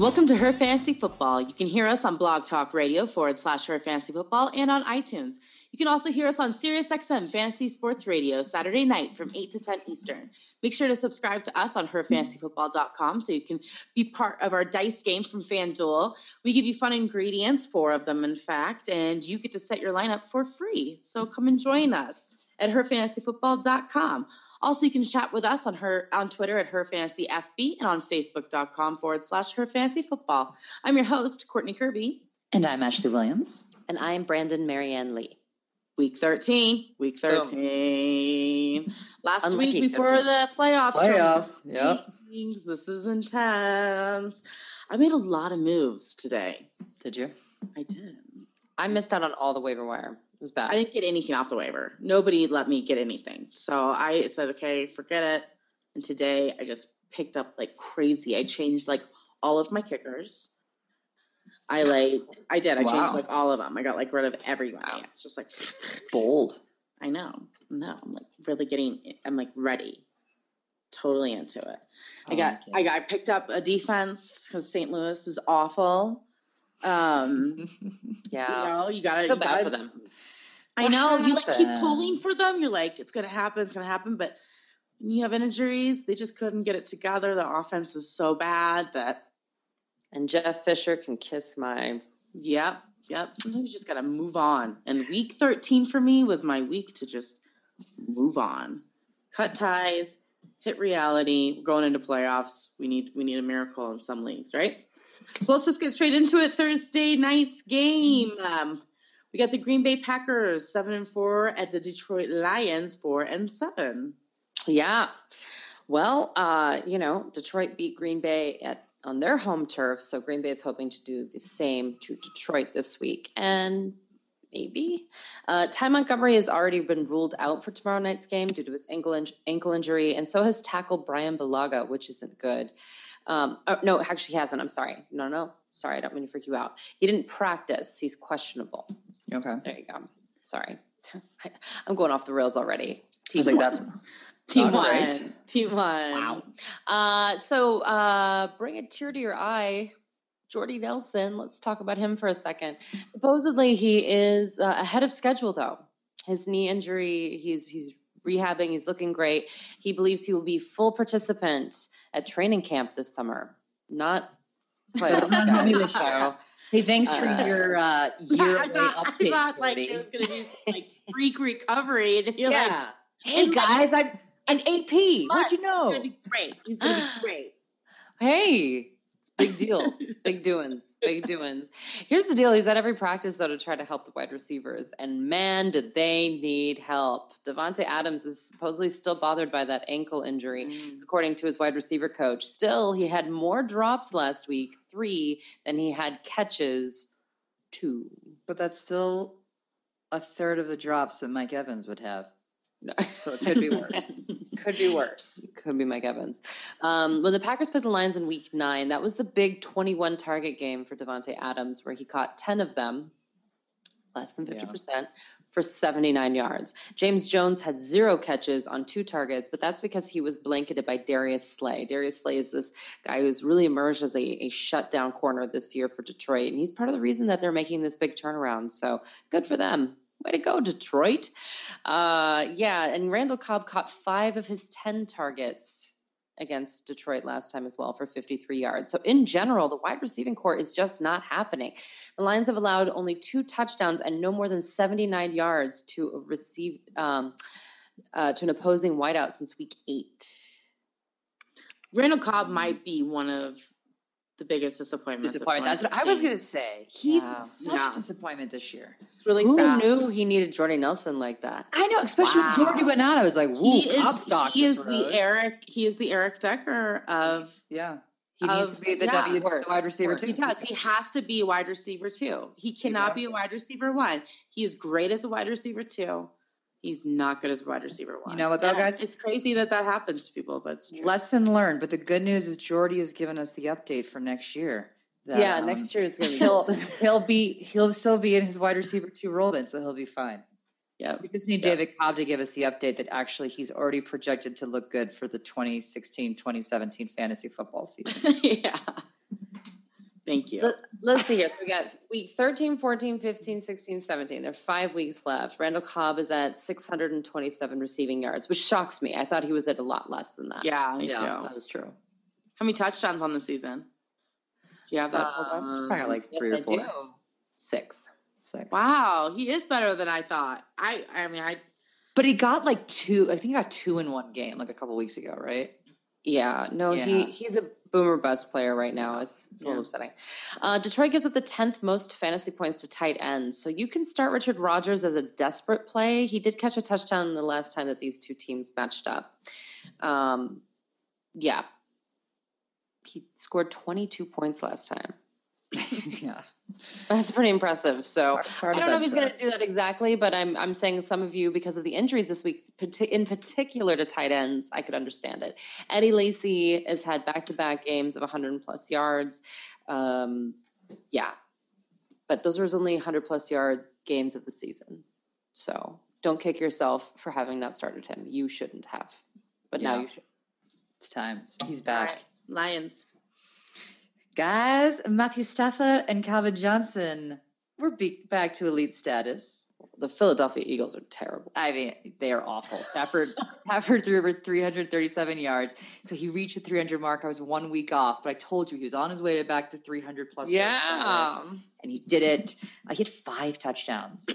Welcome to Her Fantasy Football. You can hear us on Blog Talk Radio forward slash Her Fantasy Football and on iTunes. You can also hear us on SiriusXM Fantasy Sports Radio Saturday night from 8 to 10 Eastern. Make sure to subscribe to us on herfantasyfootball.com so you can be part of our dice game from FanDuel. We give you fun ingredients, four of them, in fact, and you get to set your lineup for free. So come and join us at herfantasyfootball.com. Also, you can chat with us on her on Twitter at herfantasyfb and on facebook.com forward slash herfantasyfootball. I'm your host, Courtney Kirby. And I'm Ashley Williams. And I'm Brandon Marianne Lee. Week 13. Week 13. Last Unlucky week before 13. the playoffs. Playoffs, yep. This is intense. I made a lot of moves today. Did you? I did. I missed out on all the waiver wire. It was bad. I didn't get anything off the waiver. Nobody let me get anything. So I said, okay, forget it. And today I just picked up like crazy. I changed like all of my kickers. I like, I did. I changed like all of them. I got like rid of everybody. Wow. It's just like, Bold. I know. No, I'm like really getting, I'm like ready. Totally into it. I got, Okay. I got, I picked up a defense because St. Louis is awful. Um, yeah. you know, you gotta, feel you bad gotta for them. I know you like keep pulling for them. You're like, it's gonna happen, it's gonna happen, but when you have injuries, they just couldn't get it together. The offense is so bad that And Jeff Fisher can kiss my. yep, yep. Sometimes you just gotta move on. And week 13 for me was my week to just move on, cut ties, hit reality. We're going into playoffs. We need we need a miracle in some leagues, right? So let's just get straight into it. Thursday night's game. Um, we got the Green Bay Packers seven and four at the Detroit Lions four and seven. Yeah. Well, uh, you know, Detroit beat Green Bay at on their home turf, so Green Bay is hoping to do the same to Detroit this week, and maybe uh, Ty Montgomery has already been ruled out for tomorrow night's game due to his ankle in- ankle injury, and so has tackle Bryan Bulaga, which isn't good. Um, oh, no, actually, he hasn't. I'm sorry. No, no, sorry. I don't mean to freak you out. He didn't practice. He's questionable. Okay. There you go. Sorry. I'm going off the rails already. Was like, that's Team one. great. Team one. Wow. Uh, so uh, bring a tear to your eye. Jordy Nelson, let's talk about him for a second. Supposedly he is uh, ahead of schedule though. His knee injury, he's he's rehabbing, he's looking great. He believes he will be full participant at training camp this summer. Not Not guys. me this show. Hey, thanks for Uh, your uh, year I thought, I thought like it was gonna be like freak recovery, and you're like, yeah. hey and guys, I'm an AP. What'd you know? He's gonna be great. He's gonna be great. Hey, big deal. big doings. Big doings. Here's the deal. He's at every practice, though, to try to help the wide receivers. And man, did they need help. Davante Adams is supposedly still bothered by that ankle injury, Mm. according to his wide receiver coach. Still, he had more drops last week, three, than he had catches, two. But that's still a third of the drops that Mike Evans would have. No. So it could be worse. could be worse. Could be Mike Evans. Um, when the Packers played the Lions in Week Nine, that was the big 21 target game for Davante Adams, where he caught 10 of them, less than 50 percent, for 79 yards. James Jones had zero catches on two targets, but that's because he was blanketed by Darius Slay. Darius Slay is this guy who's really emerged as a, a shutdown corner this year for Detroit, and he's part of the reason that they're making this big turnaround. So good for them. Way to go, Detroit. Uh, yeah, and Randall Cobb caught five of his 10 targets against Detroit last time as well for 53 yards. So, in general, the wide receiving core is just not happening. The Lions have allowed only two touchdowns and no more than 79 yards to receive um, uh, to an opposing wideout since week eight. Randall Cobb might be one of the biggest disappointment. of Disappointed. That's what I was going to say. He's Yeah. such Yeah. a disappointment this year. It's really Who sad. knew he needed Jordy Nelson like that? I know, especially Wow. when Jordy went out. I was like, "Woo, He is, stock he just is rose." the Eric. He is the Eric Decker of. Yeah, he of- needs to be the yeah, W of course, wide receiver of too. He does. He has to be a wide receiver too. He cannot be a wide receiver one. He is great as a wide receiver two. He's not good as a wide receiver one. You know what though, And guys? It's crazy that that happens to people, but. Lesson learned. But the good news is Jordy has given us the update for next year. that, yeah, um, next year is going to be. he'll he'll be he'll still be in his wide receiver two role then, so he'll be fine. Yeah, We just need Yeah. David Cobb to give us the update that actually he's already projected to look good for the 2016-2017 fantasy football season. yeah. Thank you. Let, let's see here. So we got week 13, 14, 15, 16, 17. There are five weeks left. Randall Cobb is at 627 receiving yards, which shocks me. I thought he was at a lot less than that. Yeah, me Yeah, too. that is true. How many touchdowns on the season? Do you have that? pulled? Um, probably like yes, three or I do. Six. Six. Wow, he is better than I thought. I, I mean, I But he got like two. I think he got two in one game, like a couple weeks ago, right? Yeah, no, he he's a boomer bust player right now. It's, it's a little Yeah. upsetting. Uh, Detroit gives up the tenth most fantasy points to tight ends, so you can start Richard Rodgers as a desperate play. He did catch a touchdown the last time that these two teams matched up. Um, yeah, he scored twenty two points last time. yeah. That's pretty impressive. So. Hard- hard I don't know if he's going to do that exactly, but I'm I'm saying some of you because of the injuries this week, in particular to tight ends, I could understand it. Eddie Lacy has had back to back games of 100 plus yards. Um, yeah, but those were his only 100 plus yard games of the season. So don't kick yourself for having not started him. You shouldn't have, but now you should. It's time. He's back. right, Lions. Guys, Matthew Stafford and Calvin Johnson, we're be- back to elite status. The Philadelphia Eagles are terrible. I mean, they are awful. Stafford Stafford threw over 337 yards, so he reached the 300 mark. I was one week off, but I told you he was on his way to back to 300 plus. yard status, and he did it. Uh, I hit five touchdowns,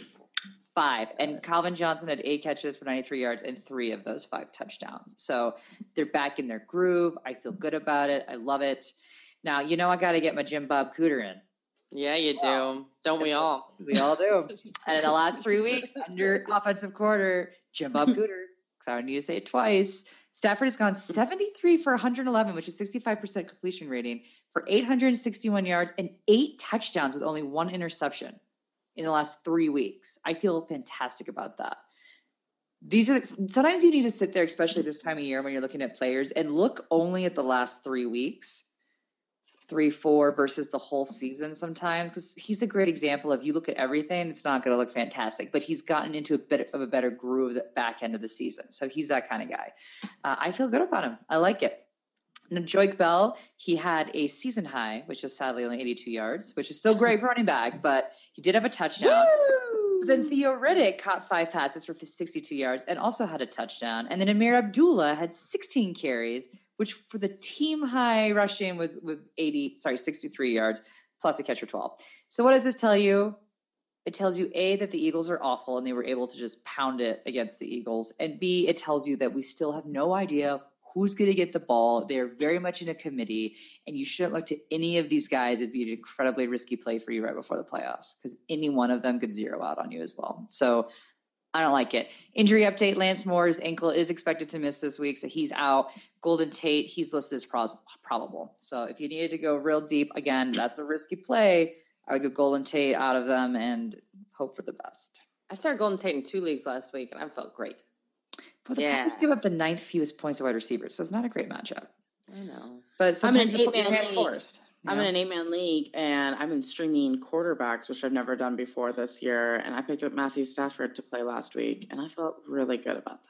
five, and Calvin Johnson had eight catches for 93 yards and three of those five touchdowns. So they're back in their groove. I feel good about it. I love it. Now you know I got to get my Jim Bob Cooter in. Yeah, you do. Don't we all? We all do. And in the last three weeks, under offensive quarter, Jim Bob Cooter, because I don't need to say it twice, Stafford has gone 73 for 111, which is 65% completion rating, for 861 yards and eight touchdowns with only one interception in the last three weeks. I feel fantastic about that. These are sometimes you need to sit there, especially this time of year when you're looking at players, and look only at the last three weeks three, four versus the whole season sometimes because he's a great example of you look at everything, it's not going to look fantastic, but he's gotten into a bit of a better groove at the back end of the season. So he's that kind of guy. Uh, I feel good about him. I like it. Now, Joique Bell, he had a season high, which was sadly only 82 yards, which is still great for running back, but he did have a touchdown. But then Theo Riddick caught five passes for 62 yards and also had a touchdown. And then Ameer Abdullah had 16 carries, which for the team high rushing was with 80, sorry, 63 yards plus a catch for 12. So what does this tell you? It tells you A, that the Eagles are awful and they were able to just pound it against the Eagles. And B, it tells you that we still have no idea who's going to get the ball. They're very much in a committee, and you shouldn't look to any of these guys as being an incredibly risky play for you right before the playoffs because any one of them could zero out on you as well. So I don't like it. Injury update Lance Moore's ankle is expected to miss this week, so he's out. Golden Tate, he's listed as pros- probable. So if you needed to go real deep, again, that's a risky play. I would go Golden Tate out of them and hope for the best. I started Golden Tate in two leagues last week, and I felt great. But the Yeah. Packers give up the ninth fewest points to wide receivers, so it's not a great matchup. I know. But I'm in sometimes an you put eight-man league. forced. You I'm in an eight man league and I've been streaming quarterbacks, which I've never done before this year. And I picked up Matthew Stafford to play last week and I felt really good about that.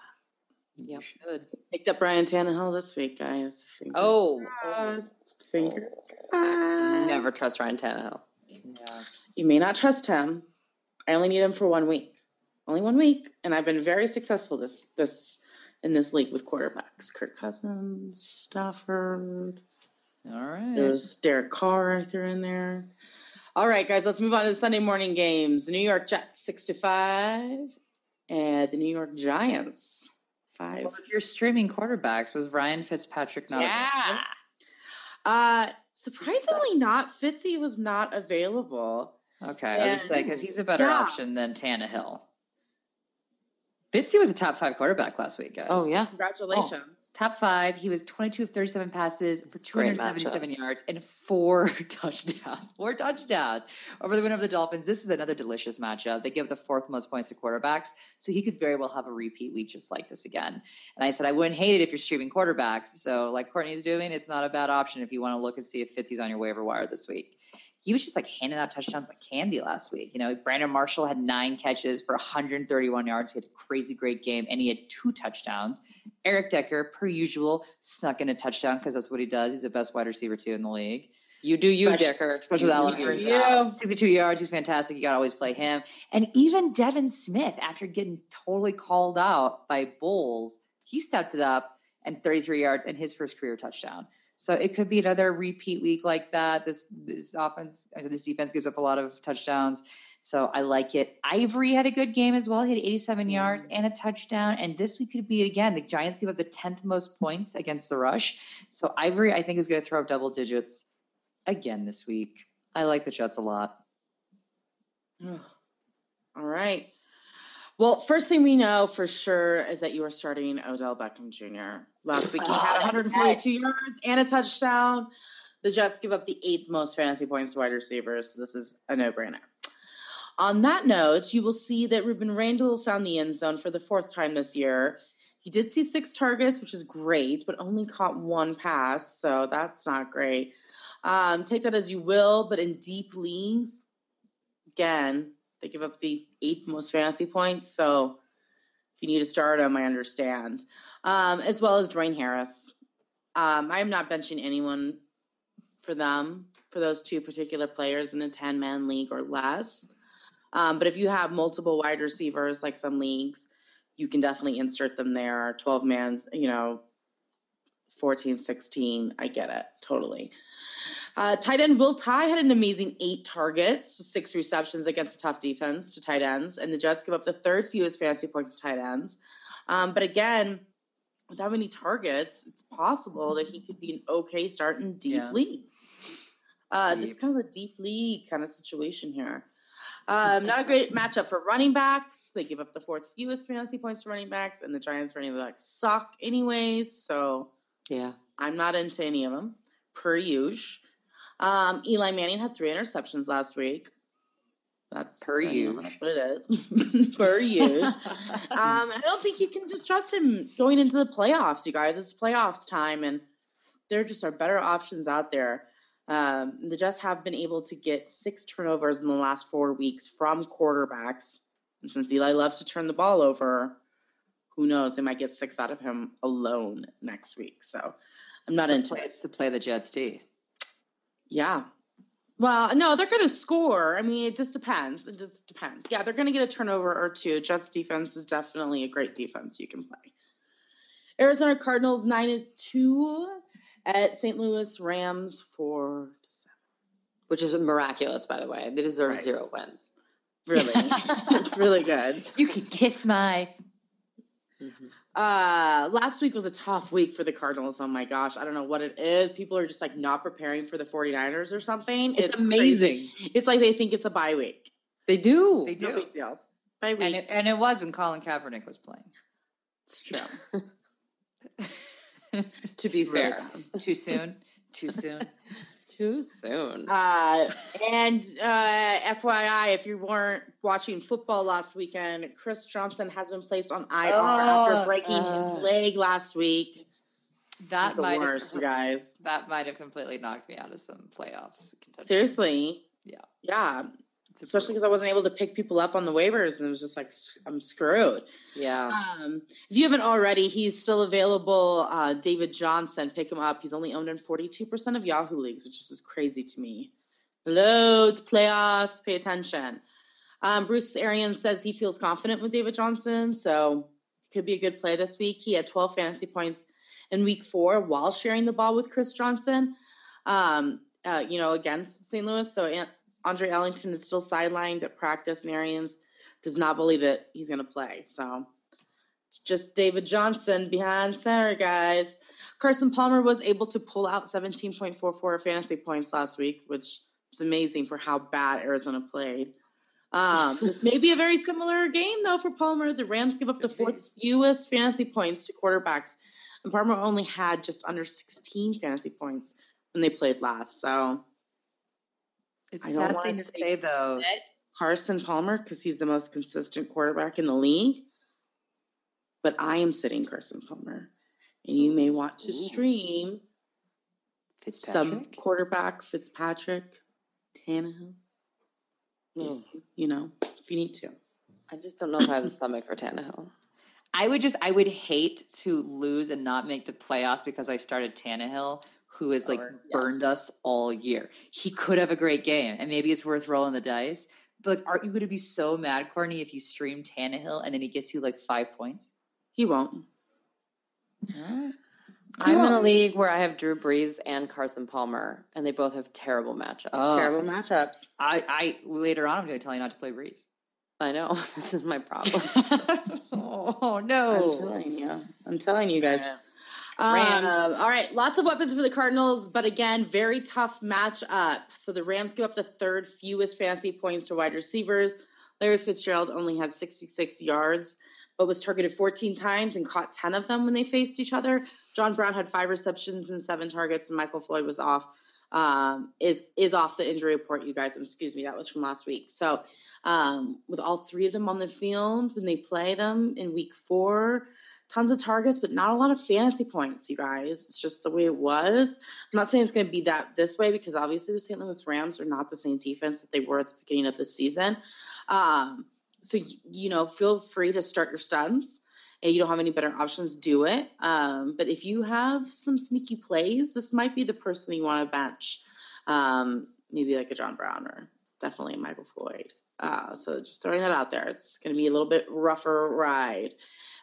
Yep. should. Picked up Brian Tannehill this week, guys. Fingers Oh, crossed. Oh. Fingers crossed. never trust Ryan Tannehill. Yeah. You may not trust him. I only need him for one week. Only one week. And I've been very successful this this in this league with quarterbacks. Kirk Cousins, Stafford. All right. There's Derek Carr I threw in there. All right, guys, let's move on to the Sunday morning games. The New York Jets six to five, and the New York Giants five. Well, if you're streaming quarterbacks, was Ryan Fitzpatrick not? Yeah. Uh, surprisingly, not Fitzy was not available. Okay, I was just Yeah. saying because he's a better Yeah. option than Tannehill. Fitzy was a top five quarterback last week, guys. Oh yeah. Congratulations. Oh, top five. He was 22 of 37 passes for 277 yards and four touchdowns. Four touchdowns over the win of the Dolphins. This is another delicious matchup. They give the fourth most points to quarterbacks, so he could very well have a repeat week just like this again. And I said I wouldn't hate it if you're streaming quarterbacks. So like Courtney's doing, it's not a bad option if you want to look and see if Fitzy's on your waiver wire this week. He was just like handing out touchdowns like candy last week. You know, Brandon Marshall had nine catches for 131 yards. He had a crazy great game, and he had two touchdowns. Eric Decker, per usual, snuck in a touchdown because that's what he does. He's the best wide receiver too in the league. You do you, Especially- Dicker. Especially Allen you. out. 62 yards. He's fantastic. You got to always play him. And even Devin Smith, after getting totally called out by Bowles, he stepped it up and 33 yards and his first career touchdown. So it could be another repeat week like that. This this offense, this defense gives up a lot of touchdowns. So I like it. Ivory had a good game as well. He had 87 mm-hmm. yards and a touchdown. And this week could be it again. The Giants give up the 10th most points against the rush. So Ivory, I think, is going to throw up double digits again this week. I like the Jets a lot. All right. Well, first thing we know for sure is that you are starting Odell Beckham Jr. Last week he had 142 yards and a touchdown. The Jets give up the eighth most fantasy points to wide receivers, so this is a no-brainer. On that note, you will see that Rueben Randle found the end zone for the fourth time this year. He did see six targets, which is great, but only caught one pass, so that's not great. Um, take that as you will, but in deep leagues, again, they give up the eighth most fantasy points. So if you need to start them, I understand. Um, as well as Dwayne Harris. Um, I'm not benching anyone for them, for those two particular players in a 10 man league or less. Um, but if you have multiple wide receivers, like some leagues, you can definitely insert them there. 12 man, you know, 14, 16. I get it. Totally. Uh, tight end Will Tye had an amazing eight targets, six receptions against a tough defense to tight ends, and the Jets give up the third fewest fantasy points to tight ends. Um, but again, with that many targets, it's possible that he could be an okay start in deep Yeah. leagues. Uh, This is kind of a deep league kind of situation here. Um, not a great matchup for running backs. They give up the fourth fewest fantasy points to running backs, and the Giants running backs suck anyways. So Yeah. I'm not into any of them, per usual. Um, Eli Manning had three interceptions last week. That's Per you. That's what it is. per usual. um, I don't think you can just trust him going into the playoffs, you guys. It's playoffs time, and there just are better options out there. Um, the Jets have been able to get six turnovers in the last four weeks from quarterbacks. And since Eli loves to turn the ball over, who knows? They might get six out of him alone next week. So I'm not to into it. to play the Jets D. Yeah. Well, no, they're going to score. I mean, it just depends. It just depends. Yeah, they're going to get a turnover or two. Jets defense is definitely a great defense you can play. Arizona Cardinals nine and two at St. Louis Rams four to seven. Which is miraculous, by the way. They deserve Right. zero wins. Really, it's really good. You can kiss my. Mm-hmm. Uh, last week was a tough week for the Cardinals. Oh my gosh, I don't know what it is. People are just like not preparing for the 49ers or something. It's, crazy. amazing. It's like they think it's a bye week. They do. They No do. big deal. Bye week. And it, and it was when Colin Kaepernick was playing. it's true. to be It's fair. Too soon. Too soon. Too soon. Uh, and uh, FYI, if you weren't watching football last weekend, Chris Johnson has been placed on IR Oh, after breaking uh. his leg last week. That That's the might worst, have, guys. that might have completely knocked me out of some playoffs. contention. Seriously. Yeah. Yeah. Especially because I wasn't able to pick people up on the waivers, and it was just like I'm screwed. Yeah. Um, if you haven't already, he's still available. Uh, David Johnson, pick him up. He's only owned in 42% of Yahoo leagues, which is just crazy to me. Hello, it's playoffs. Pay attention. Um, Bruce Arians says he feels confident with David Johnson, so could be a good play this week. He had 12 fantasy points in week four while sharing the ball with Chris Johnson, um, uh, you know, against St. Louis. So Andre Ellington is still sidelined at practice, and Arians does not believe it. He's going to play. So it's just David Johnson behind center, guys. Carson Palmer was able to pull out 17.44 fantasy points last week, which is amazing for how bad Arizona played. Um, this may be a very similar game, though, for Palmer. The Rams give up the fourth fewest fantasy points to quarterbacks, and Palmer only had just under 16 fantasy points when they played last. So It's I a don't sad thing to to say, though. Carson Palmer because he's the most consistent quarterback in the league. But I am sitting Carson Palmer, and you may want to Ooh. stream some quarterback Fitzpatrick, Tannehill. Mm. If, you know, if you need to. I just don't know if I have the stomach for Tannehill. I would just, I would hate to lose and not make the playoffs because I started Tannehill, who has like yes. burned us all year. He could have a great game, and maybe it's worth rolling the dice. But like, aren't you going to be so mad, Courtney, if you stream Tannehill and then he gets you like five points? He won't. I'm in a league where I have Drew Brees and Carson Palmer, and they both have terrible matchups. Oh. Terrible matchups. I, I later on I'm going to tell you not to play Brees. I know this is my problem. oh no! I'm telling you. I'm telling you guys. Yeah. Um, all right, lots of weapons for the Cardinals, but again, very tough matchup. So the Rams give up the third fewest fantasy points to wide receivers. Larry Fitzgerald only had 66 yards, but was targeted 14 times and caught 10 of them when they faced each other. John Brown had five receptions and seven targets, and Michael Floyd was off. Um, is is off the injury report, you guys. Excuse me, that was from last week. So, um, with all three of them on the field when they play them in week four, tons of targets, but not a lot of fantasy points, you guys. It's just the way it was. I'm not saying it's going to be that this way because obviously the St. Louis Rams are not the same defense that they were at the beginning of the season. Um, so, you know, feel free to start your stuns. And you don't have any better options, do it. Um, but if you have some sneaky plays, this might be the person you want to bench. Um, maybe like a John Brown or definitely Michael Floyd. Uh, so just throwing that out there. It's going to be a little bit rougher ride.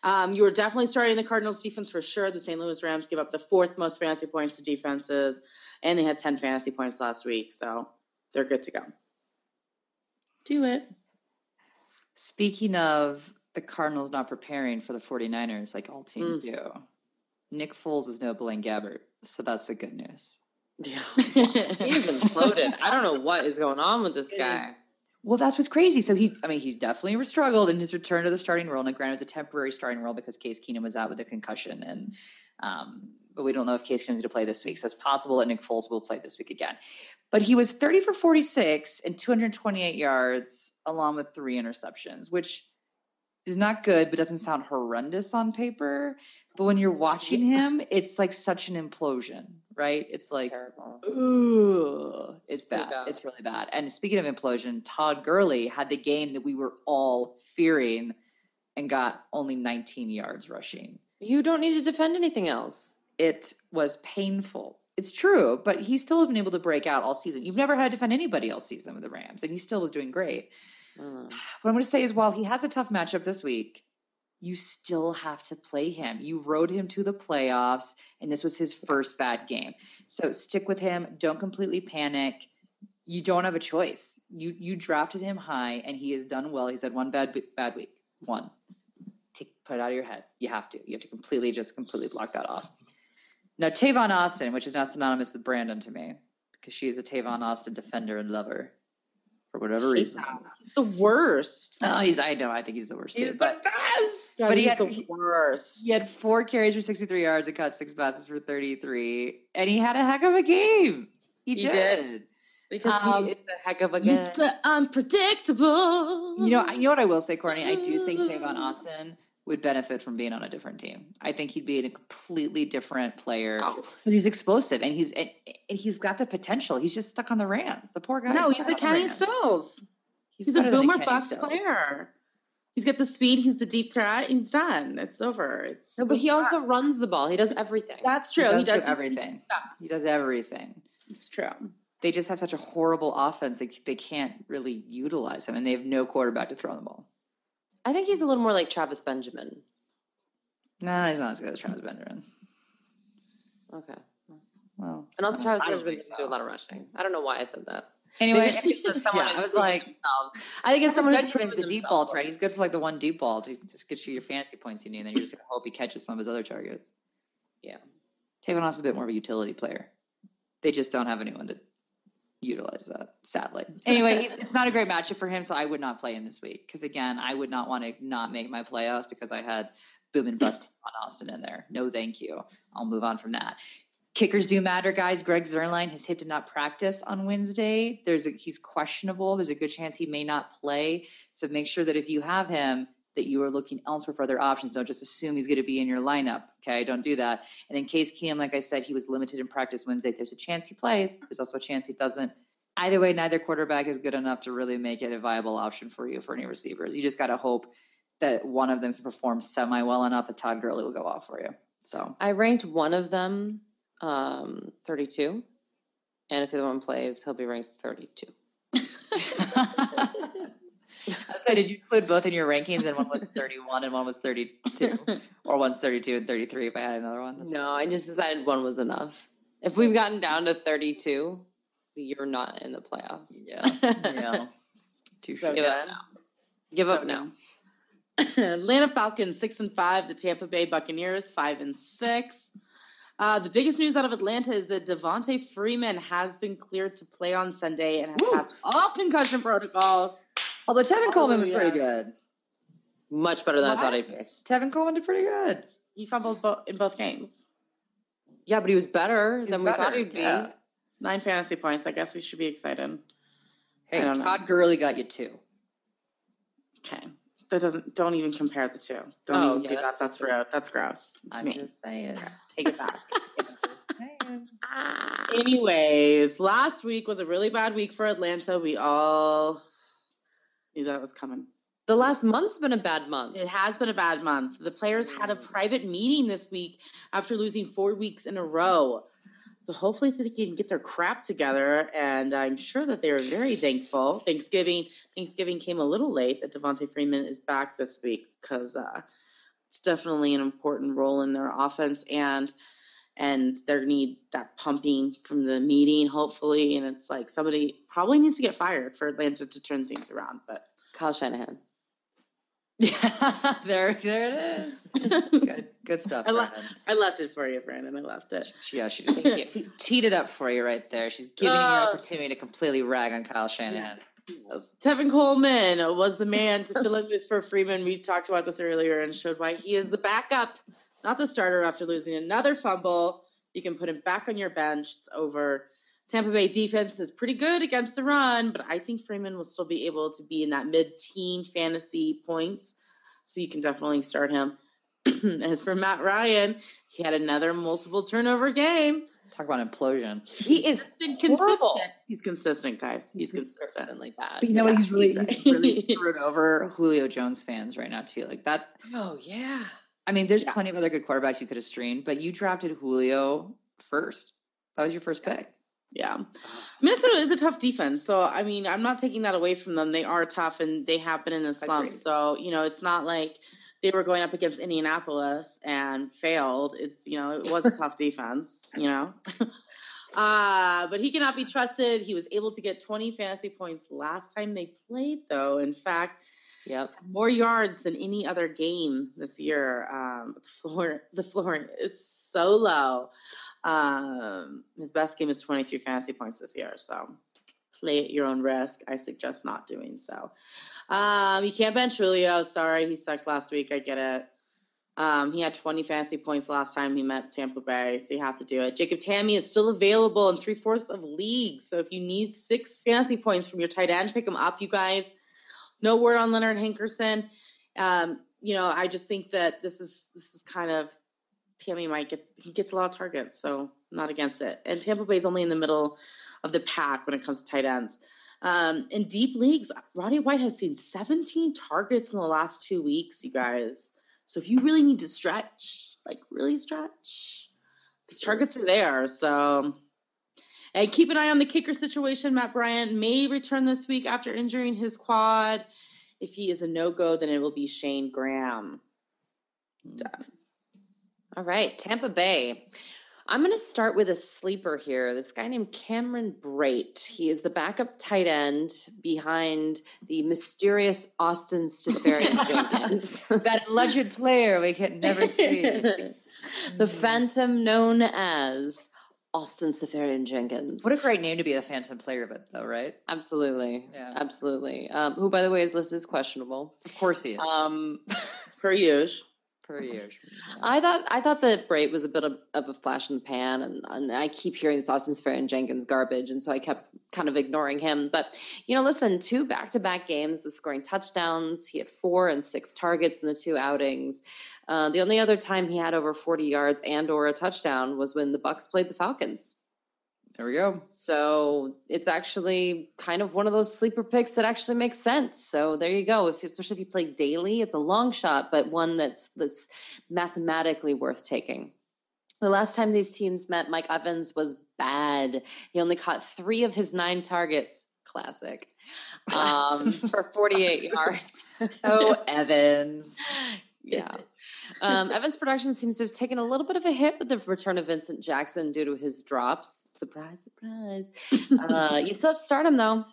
Um, you are definitely starting the Cardinals defense for sure. The St. Louis Rams give up the fourth most fantasy points to defenses, and they had 10 fantasy points last week. So they're good to go. Do it. Speaking of the Cardinals not preparing for the 49ers like all teams do, Nick Foles is no Blaine Gabbert. So that's the good news. Yeah. he is imploded. I don't know what is going on with this It guy. Well, that's what's crazy. So he, I mean, he definitely struggled in his return to the starting role. And granted, it was a temporary starting role because Case Keenum was out with a concussion, and um, but we don't know if Case Keenum's going to play this week. So it's possible that Nick Foles will play this week again. But he was 30 for 46 and 228 yards, along with three interceptions, which is not good, but doesn't sound horrendous on paper. But when you're watching him, it's like such an implosion, right? It's like terrible. Ugh, it's bad. bad. It's really bad. And speaking of implosion, Todd Gurley had the game that we were all fearing and got only 19 yards rushing. You don't need to defend anything else. It was painful. It's true, but he still has been able to break out all season. You've never had to defend anybody all season with the Rams, and he still was doing great. Mm. What I'm going to say is, while he has a tough matchup this week, you still have to play him. You rode him to the playoffs, and this was his first bad game. So stick with him. Don't completely panic. You don't have a choice. You you drafted him high, and he has done well. He's had one bad bad week. One. Take put it out of your head. You have to. You have to completely just completely block that off. Now Tavon Austin, which is now synonymous with Brandon to me, because she is a Tavon Austin defender and lover for whatever reason. He's the worst. Oh, he's I know I think he's the worst He's too. the But best. But he he's had- the worst. he had four carries for 63 yards and caught six passes for 33, and he had a heck of a game. He, He did. Because Um, he is a heck of a guy. Mr. Unpredictable. You know, you know what I will say, Courtney. I do think Tavon Austin would benefit from being on a different team. I think he'd be a completely different player Oh. because he's explosive and he's and, and he's got the potential. He's just stuck on the Rams. The poor guy. no, he's a Kenny Stills. He's, a better boomer bust player. He's got the speed. He's the deep threat. He's done. It's over. It's No, but he also runs the ball. He does everything. that's He true. does, He does do everything. stuff. He does everything. It's true. They just have such a horrible offense. They, they can't really utilize him, and they have no quarterback to throw the ball. I think he's a little more like Travis Benjamin. No, he's not as good as Travis Benjamin. Okay. Well, And also Travis Benjamin think doesn't do a lot of rushing. I don't know why I said that. Anyway, someone yeah, is I was like, themselves. I think it's someone who's the deep ball threat. He's good for like the one deep ball to just get you your fantasy points you need, and then you're just gonna hope he catches some of his other targets. Yeah. Tavon Austin's a bit more of a utility player. They just don't have anyone to utilize that, sadly. Anyway, he's, it's not a great matchup for him, so I would not play him this week. Because again, I would not want to not make my playoffs because I had boom and bust on Austin in there. No, thank you. I'll move on from that. Kickers do matter, guys. Greg Zuerlein, his hip did not practice on Wednesday. There's a, he's questionable. There's a good chance he may not play. So make sure that if you have him, that you are looking elsewhere for other options. Don't just assume he's going to be in your lineup. Okay, don't do that. And in case Keenum, like I said, he was limited in practice Wednesday. There's a chance he plays. There's also a chance he doesn't. Either way, neither quarterback is good enough to really make it a viable option for you for any receivers. You just got to hope that one of them can perform semi well enough that Todd Gurley will go off for you. So I ranked one of them um, 32. And if the other one plays, he'll be ranked 32. I was like, did you include both in your rankings and one was 31 and one was 32? or one's 32 and 33 if I had another one? That's No, I just decided one was enough. If we've gotten down to 32, you're not in the playoffs. Yeah. yeah. Too So Give up now. Give So up now. Atlanta Falcons six and five. The Tampa Bay Buccaneers five and six. Uh, the biggest news out of Atlanta is that Devonta Freeman has been cleared to play on Sunday and has Woo. passed all concussion protocols. Although Tevin Coleman was pretty good. Much better than I thought he'd be. Tevin Coleman did pretty good. He fumbled bo- in both games. Yeah, but he was better He's than we thought he'd be. yeah. Nine fantasy points. I guess we should be excited. Hey, don't know. Todd Gurley got you two. Okay. That doesn't. Don't even compare the two. Don't Oh, even yeah, do that. that's rude. That's gross. It's I'm me. just saying. Take it back. Saying. Ah. Anyways, last week was a really bad week for Atlanta. We all knew that was coming. The last month's been a bad month. It has been a bad month. The players had a mm. private meeting this week after losing four weeks in a row. So hopefully they can get their crap together, and I'm sure that they are very thankful. Thanksgiving Thanksgiving came a little late that Devonta Freeman is back this week because uh, it's definitely an important role in their offense, and and they need that pumping from the meeting, hopefully. And it's like somebody probably needs to get fired for Atlanta to turn things around, but Kyle Shanahan. Yeah, there, there it is. Good, good stuff. I, le- I left it for you, Brandon. I left it. Yeah, she just te- teed it up for you right there. She's giving you an opportunity to completely rag on Kyle Shanahan. Yes. Tevin Coleman was the man to fill in for Freeman. We talked about this earlier and showed why he is the backup, not the starter after losing another fumble. You can put him back on your bench. It's over. Tampa Bay defense is pretty good against the run, but I think Freeman will still be able to be in that mid teen fantasy points. So you can definitely start him. As for Matt Ryan, he had another multiple turnover game. Talk about implosion. He is consistent. horrible. He's consistent, guys. He's consistent. Consistently bad. But you know what? He's really, he's he's really screwed over Julio Jones fans right now too. Like that's. Oh yeah. I mean, there's Yeah. plenty of other good quarterbacks you could have streamed, but you drafted Julio first. That was your first pick. Yeah. Minnesota is a tough defense. So, I mean, I'm not taking that away from them. They are tough and they have been in a slump. Agreed. So, you know, it's not like they were going up against Indianapolis and failed. It's, you know, it was a tough defense, you know. Uh, but he cannot be trusted. He was able to get 20 fantasy points last time they played, though. In fact, Yep. more yards than any other game this year. Um, the floor, the floor is so low. Um, his best game is 23 fantasy points this year. So play at your own risk. I suggest not doing so. Um, you can't bench Julio. Sorry, he sucked last week. I get it. Um, he had 20 fantasy points last time he met Tampa Bay, so you have to do it. Jacob Tamme is still available in three fourths of leagues. So if you need six fantasy points from your tight end, pick him up, you guys. No word on Leonard Hankerson. Um, you know, I just think that this is this is kind of Tamme might get he gets a lot of targets, so I'm not against it. And Tampa Bay's only in the middle of the pack when it comes to tight ends. Um, in deep leagues, Roddy White has seen 17 targets in the last two weeks, you guys. So if you really need to stretch, like really stretch, these targets are there. So and keep an eye on the kicker situation. Matt Bryant may return this week after injuring his quad. If he is a no go, then it will be Shayne Graham. All right, Tampa Bay. I'm going to start with a sleeper here. This guy named Cameron Brate. He is the backup tight end behind the mysterious Austin Seferian Jenkins. that alleged player we can never see. the phantom known as Austin Seferian Jenkins. What a great name to be a phantom player, but though, right? Absolutely. Yeah. Absolutely. Um, who, by the way, is listed as questionable. Of course he is. Um, Per usual. Per year. I thought I thought that Brate was a bit of, of a flash in the pan, and, and I keep hearing Austin Fair and Jenkins garbage, and so I kept kind of ignoring him. But you know, listen, two back to back games, the scoring touchdowns. He had four and six targets in the two outings. Uh, the only other time he had over forty yards and or a touchdown was when the Bucks played the Falcons. There we go. So it's actually kind of one of those sleeper picks that actually makes sense. So there you go. If especially if you play daily, it's a long shot, but one that's that's mathematically worth taking. The last time these teams met, Mike Evans was bad. He only caught three of his nine targets. Classic. Um, for 48 yards. Oh, Evans. yeah. Um, Evans' production seems to have taken a little bit of a hit with the return of Vincent Jackson due to his drops. Surprise, surprise. Uh, you still have to start him though,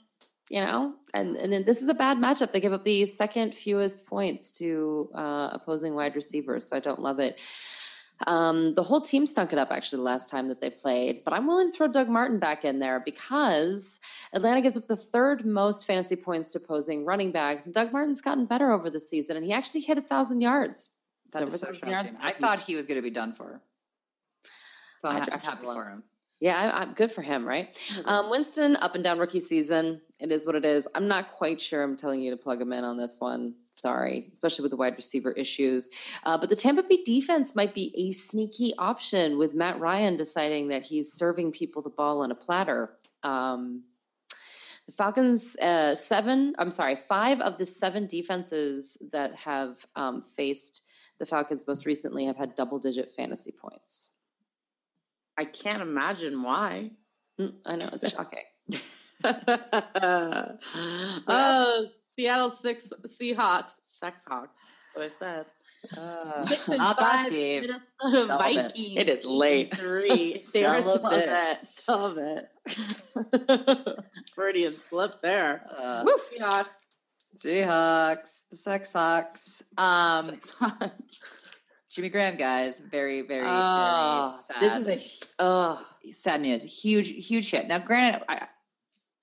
you know. And and then this is a bad matchup. They give up the second fewest points to uh, opposing wide receivers, so I don't love it. Um, the whole team stunk it up actually the last time that they played, but I'm willing to throw Doug Martin back in there because Atlanta gives up the third most fantasy points to opposing running backs, and Doug Martin's gotten better over the season, and he actually hit a thousand yards. That is so yards. I thought he was going to be done for. So I'm, I'm happy for him. Yeah, I, I'm good for him, right? Um, Winston, up and down rookie season. It is what it is. I'm not quite sure I'm telling you to plug him in on this one. Sorry, especially with the wide receiver issues. Uh, but the Tampa Bay defense might be a sneaky option with Matt Ryan deciding that he's serving people the ball on a platter. Um, the Falcons, uh, seven, I'm sorry, five of the seven defenses that have um, faced the Falcons most recently have had double digit fantasy points. I can't imagine why. Mm, I know, it's shocking. oh, Seattle six Seahawks, Sex Hawks. That's what I said. Uh, not that team. Minnesota. Vikings. It is late. Three. Are Celibate. celibate. Celibate. Freudian slip there. Uh, Woo, Seahawks. Seahawks, Sex Hawks. Um, Seahawks. Jimmy Graham, guys, very, very, Oh, very sad. this is a oh sad news. Huge, huge hit. Now, granted, I,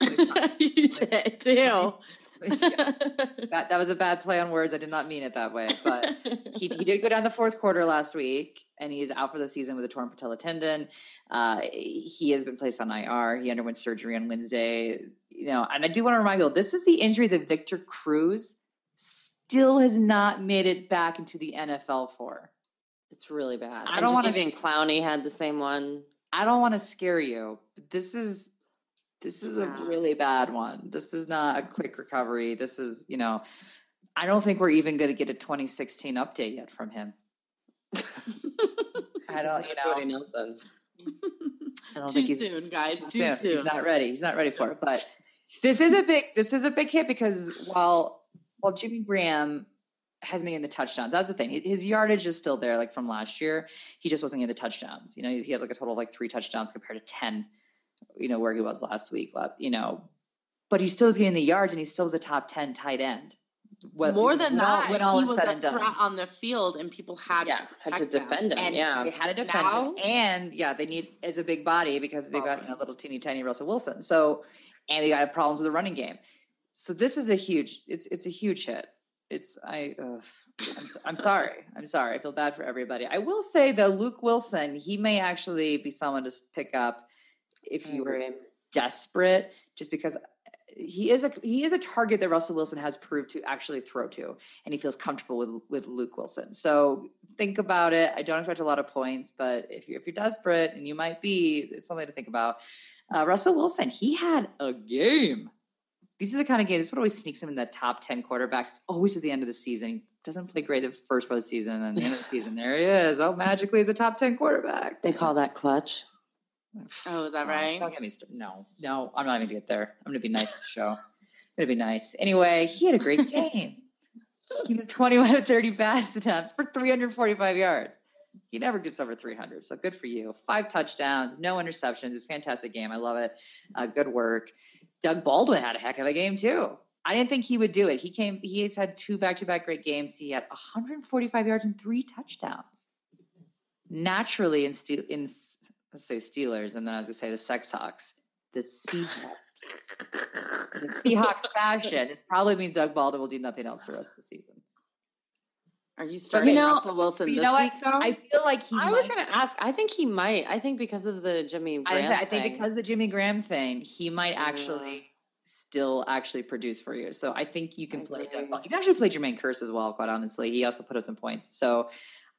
you did too. that that was a bad play on words. I did not mean it that way, but he, he did go down the fourth quarter last week, and he's out for the season with a torn patella tendon. Uh, he has been placed on IR. He underwent surgery on Wednesday. You know, and I do want to remind you, this is the injury that Victor Cruz still has not made it back into the NFL for. It's really bad. I And don't wanna- Even Clowney had the same one. I don't want to scare you, but this is this is a really bad one. This is not a quick recovery. This is, you know, I don't think we're even going to get a 2016 update yet from him. I don't, you Cody know, Nelson. I don't Too think he's soon, guys. too Too soon. soon. He's not ready. He's not ready for it. But this is a big this is a big hit because while while Jimmy Graham has been in the touchdowns, that's the thing. His yardage is still there, like from last year. He just wasn't in the touchdowns. You know, he had like a total of like three touchdowns compared to ten. You know where he was last week. You know, but he still is getting the yards, and he still is a top ten tight end. What- More than when all- that, when all he was said a and done. threat on the field, and people had Yeah, to had protect to him. defend him. And yeah. they had to defend Now- him. And yeah, they need as a big body because they've got you know, little teeny tiny Russell Wilson. So and they got problems with the running game. So this is a huge. It's it's a huge hit. It's I. Ugh, I'm, I'm sorry. I'm sorry. I feel bad for everybody. I will say though, Luke Wilson, he may actually be someone to pick up if you were desperate, just because he is a he is a target that Russell Wilson has proved to actually throw to, and he feels comfortable with with Luke Wilson. So think about it. I don't expect a lot of points, but if you're if you're desperate, and you might be, it's something to think about. Uh, Russell Wilson, he had a game. These are the kind of games. This is what always sneaks him in the top ten quarterbacks. Always at the end of the season, he doesn't play great the first part of the season, and the end of the season, there he is. Oh, magically, he's a top ten quarterback. They call that clutch. Oh, is that Gosh, right? Don't get me started. No, no, I'm not even gonna get there. I'm gonna be nice to the show. I'm gonna be nice. Anyway, he had a great game. he was 21 of 30 pass attempts for 345 yards. He never gets over 300, so good for you. Five touchdowns, no interceptions. It's a fantastic game. I love it. Uh, good work. Doug Baldwin had a heck of a game too. I didn't think he would do it. He came. He's had two back-to-back great games. He had 145 yards and three touchdowns. Naturally, in Steel, in let's say Steelers, and then I was gonna say the Sex Hawks, the Seahawks, the Seahawks fashion. This probably means Doug Baldwin will do nothing else the rest of the season. Are you starting know- Russell Wilson You this know what? week, though? I feel like he. I was going to ask. I think he might. I think because of the Jimmy I, Graham was- I think thing. because of the Jimmy Graham thing, he might Yeah. actually still actually produce for you. So I think you can I play. Doug Baldwin. You can actually play Jermaine Kearse as well. Quite honestly, he also put us some points. So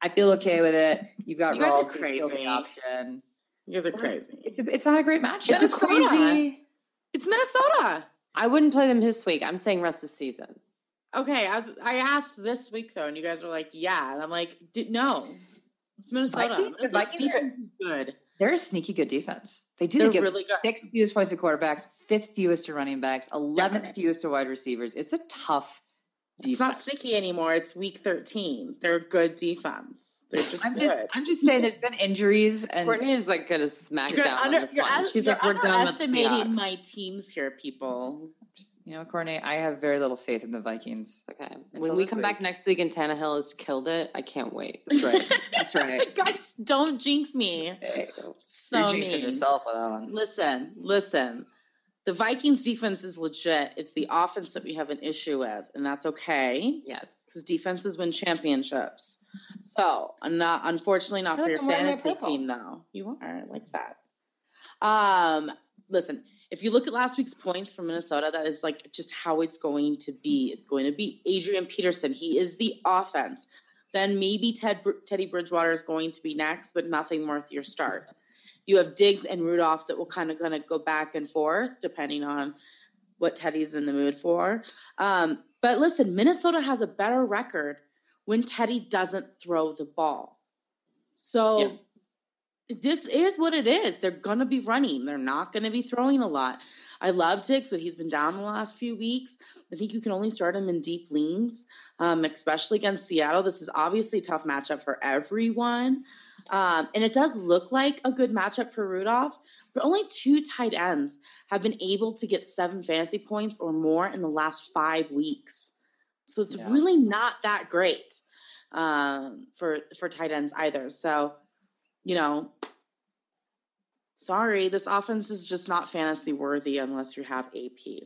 I feel okay with it. You've got You guys are Rawls, who's still the crazy. option. you guys are crazy. It's a, it's not a great match. it's a Minnesota. crazy. It's Minnesota. I wouldn't play them this week. I'm saying rest of season. Okay, I, was, I asked this week though, and you guys were like, "Yeah," and I'm like, D- "No." It's Minnesota. Vikings- Minnesota's Vikings are- defense is good. They're a sneaky good defense. They do. They're They give really good. sixth fewest points to quarterbacks, fifth fewest to running backs, eleventh right. fewest to wide receivers. It's a tough It's not sneaky anymore. It's week 13. They're good defense. They're just I'm good. just, I'm just saying. There's been injuries, and Courtney is like gonna smack you're down under, on this one. She's you're like, we're done with the underestimating Seahawks. my teams here, people. You know, Courtney, I have very little faith in the Vikings. Okay. Until when we come back next week and Tannehill has killed it, I can't wait. That's right. That's right. Guys, don't jinx me. Hey, So You're jinxing mean. yourself with that one. Listen, listen. The Vikings defense is legit. It's the offense that we have an issue with, and that's okay Yes. because defenses win championships. So, I'm not unfortunately not for feel your I'm fantasy team though. You are like that. Um, listen, if you look at last week's points from Minnesota, that is like just how it's going to be. It's going to be Adrian Peterson. He is the offense. Then maybe Ted Teddy Bridgewater is going to be next, but nothing worth your start. You have Diggs and Rudolph that will kind of going to go back and forth depending on what Teddy's in the mood for. Um, but listen, Minnesota has a better record when Teddy doesn't throw the ball. So Yeah. This is what it is. They're going to be running. They're not going to be throwing a lot. I love Diggs, but he's been down the last few weeks. I think you can only start him in deep leans, um, especially against Seattle. This is obviously a tough matchup for everyone. Um, and it does look like a good matchup for Rudolph, but only two tight ends have been able to get seven fantasy points or more in the last five weeks. So it's Yeah. really not that great um, for for tight ends either. So, you know, sorry, this offense is just not fantasy worthy unless you have AP.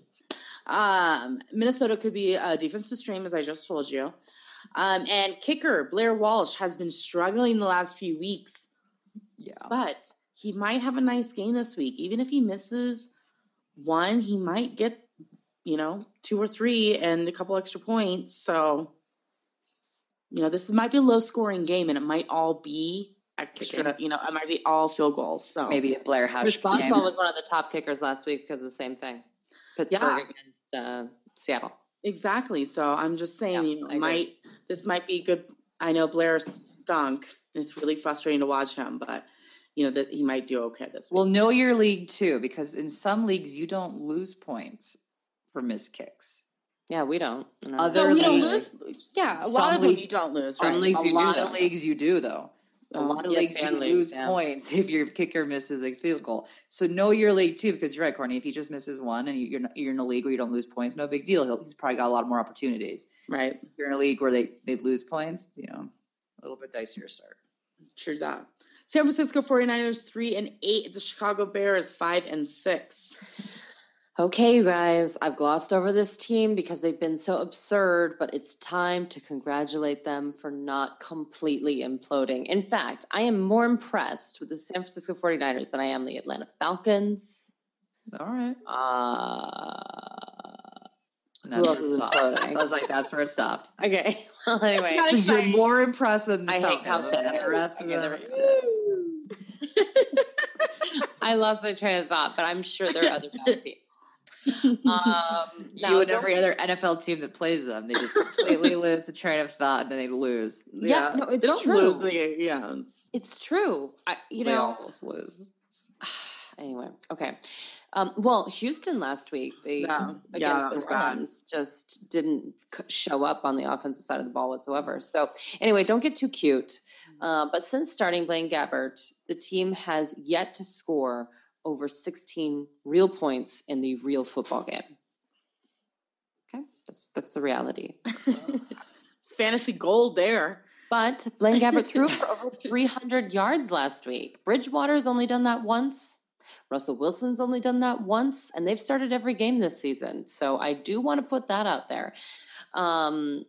Um, Minnesota could be a defensive stream, as I just told you. Um, and kicker Blair Walsh has been struggling the last few weeks, Yeah. but he might have a nice game this week. Even if he misses one, he might get, you know, two or three and a couple extra points. So, you know, this might be a low scoring game and it might all be extra, Kicking. you know, it might be all field goals. So Maybe a Blair Hush Chris game. Boswell was one of the top kickers last week because of the same thing. Pittsburgh Yeah. against uh, Seattle. Exactly. So I'm just saying, Yeah, you know, might this might be good. I know Blair stunk. It's really frustrating to watch him, but you know that he might do okay this week. Well, know your league too, because in some leagues you don't lose points for missed kicks. Yeah, we don't. in Other no, we don't leagues- lose. Yeah, a Some lot of them leagues- you don't lose. some right? leagues a you do, lot of leagues you do though. A Um, lot of yes, leagues you lose yeah. points if your kicker misses a field goal. So know your league too, because you're right, Courtney. If he just misses one and you- you're not- you're in a league where you don't lose points, no big deal. He'll, he's probably got a lot more opportunities. right. If you're in a league where they they lose points, you know, a little bit dicier start. True that. San Francisco 49ers three and eight. The Chicago Bears five and six. Okay, you guys, I've glossed over this team because they've been so absurd, but it's time to congratulate them for not completely imploding. In fact, I am more impressed with the San Francisco 49ers than I am the Atlanta Falcons. All right. Uh, And that's Who else where it is imploding? I was like, that's where it stopped. okay. Well, anyway. So you're more impressed with the I hate Falcons than the rest of them. I lost my train of thought, but I'm sure there are other bad teams. Um, You and every other NFL team that plays them, they just completely lose the train of thought and then they lose. Yeah, no, they it's don't true. lose. They, yeah, it's- It's true. I, you they know, almost lose. anyway, okay. Um, well, Houston last week, they Yeah. Yeah, against was the. Rams just didn't c- show up on the offensive side of the ball whatsoever. So, anyway, don't get too cute. Uh, but since starting Blaine Gabbert, the team has yet to score over 16 real points in the real football game. Okay, that's that's the reality. fantasy gold there. But Blaine Gabbert threw for over 300 yards last week. Bridgewater's only done that once. Russell Wilson's only done that once, and they've started every game this season. So I do want to put that out there. Um,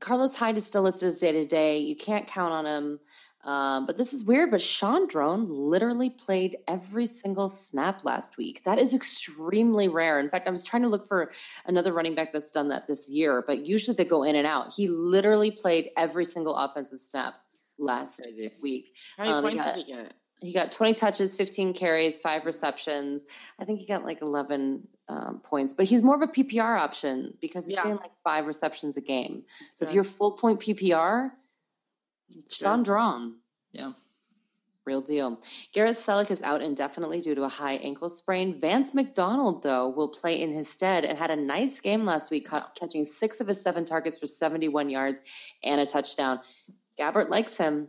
Carlos Hyde is still listed as day to day. You can't count on him. Um, but this is weird. But Shaun Draughn literally played every single snap last week. That is extremely rare. In fact, I was trying to look for another running back that's done that this year, but usually they go in and out. He literally played every single offensive snap last week. How many Um, points yeah. did he get? He got 20 touches, 15 carries, five receptions. I think he got like 11 um, points, but he's more of a PPR option because he's Yeah. getting like five receptions a game. So if you're full point PPR, Shaun Draughn. Yeah. Real deal. Garrett Celek is out indefinitely due to a high ankle sprain. Vance McDonald, though, will play in his stead and had a nice game last week, catching six of his seven targets for 71 yards and a touchdown. Gabbert likes him.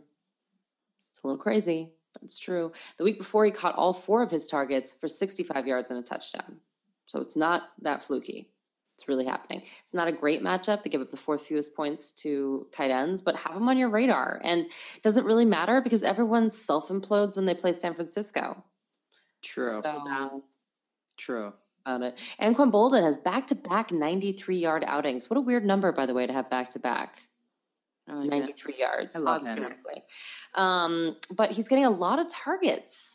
It's a little crazy, but it's true. The week before, he caught all four of his targets for 65 yards and a touchdown. So it's not that fluky. It's really happening. It's not a great matchup. They give up the fourth fewest points to tight ends, but have them on your radar. And it doesn't really matter because everyone self implodes when they play San Francisco. True. So, True. about it. Anquan Boldin has back to back 93 yard outings. What a weird number, by the way, to have back to back. Like that. 93 yards. I love him. Um, but he's getting a lot of targets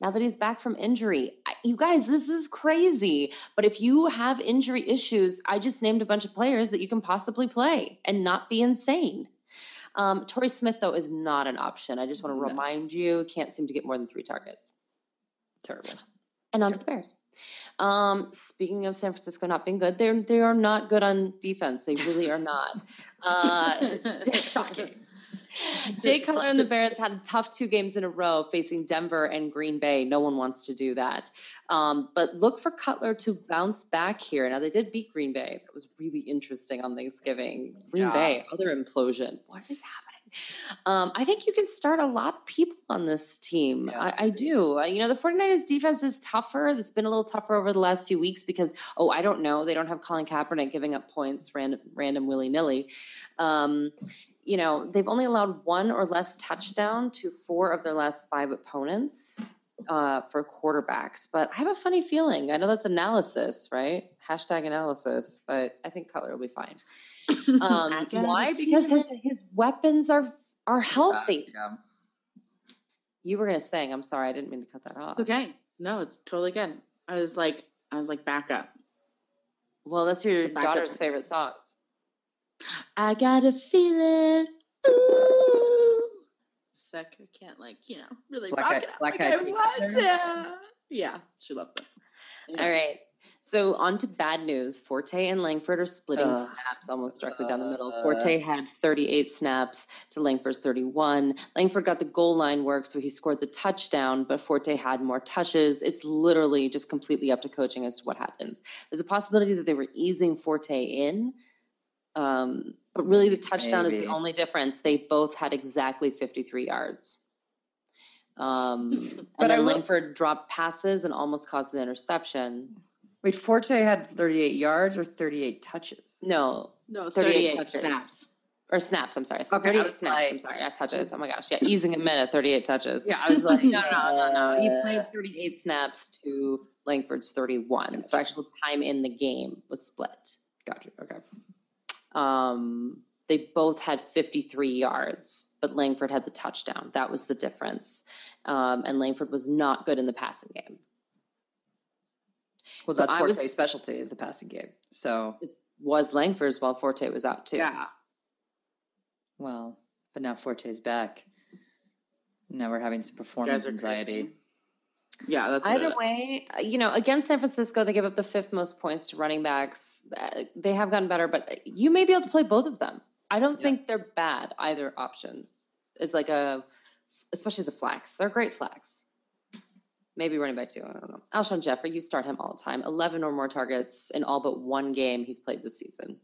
now that he's back from injury. You guys, this is crazy. But if you have injury issues, I just named a bunch of players that you can possibly play and not be insane. Um, Torrey Smith, though, is not an option. I just want to No. remind you, can't seem to get more than three targets. Terrible. And on to the Bears. Um, speaking of San Francisco not being good, they're they are not good on defense. They really are not. Uh, Shocking. Jay Cutler and the Bears had a tough two games in a row facing Denver and Green Bay. No one wants to do that. Um, but look for Cutler to bounce back here. Now, they did beat Green Bay. That was really interesting on Thanksgiving. Green Yeah. Bay, other implosion. What is happening? Um, I think you can start a lot of people on this team. Yeah. I, I do. Uh, You know, the 49ers defense is tougher. It's been a little tougher over the last few weeks because, oh, I don't know. They don't have Colin Kaepernick giving up points random, random willy nilly. Um, you know, they've only allowed one or less touchdown to four of their last five opponents uh, for quarterbacks. But I have a funny feeling. I know that's analysis, right? Hashtag analysis, but I think Cutler will be fine. Um, I got a why? Because his, his weapons are are healthy. Yeah. You were gonna sing. I'm sorry, I didn't mean to cut that off. It's okay. No, it's totally good. I was like, I was like, back up. Well, that's your It's a backup. daughter's favorite songs. I got a feeling. Ooh. Sick. I can't like, you know, really Black rock Eyed- it Black like I want to. Yeah, she loved it. All right. So on to bad news. Forte and Langford are splitting Ugh. snaps almost directly down the middle. Uh. Forte had 38 snaps to Langford's 31. Langford got the goal line work, so he scored the touchdown, but Forte had more touches. It's literally just completely up to coaching as to what happens. There's a possibility that they were easing Forte in. Um, but really, the touchdown is the only difference. They both had exactly 53 yards. Um, and But I then will- Langford dropped passes and almost caused an interception. Wait, Forte had 38 yards or 38 touches? No, No, 38 38, touches. snaps. or snaps. I'm sorry. Okay, I 38 was snaps. like- I'm sorry. Not touches. Oh my gosh. Yeah, easing him in at 38 touches. Yeah, I was like, no, no, no, no. He uh, played 38 snaps to Langford's 31. So actual time in the game was split. Gotcha. Okay. Um, they both had 53 yards, but Langford had the touchdown. That was the difference. Um, and Langford was not good in the passing game. Well, So that's I was- Forte's specialty is the passing game. So, It was Langford's while Forte was out too. Yeah. well, but now Forte's back. Now we're having some performance anxiety. crazy. Yeah, that's Either way, you know, against San Francisco, they give up the fifth most points to running backs. Uh, They have gotten better, but you may be able to play both of them. I don't Yeah. think they're bad either option. Is like a, especially as a flex. They're great flex. Maybe running back too. I don't know. Alshon Jeffery, you start him all the time. Eleven or more targets in all but one game he's played this season.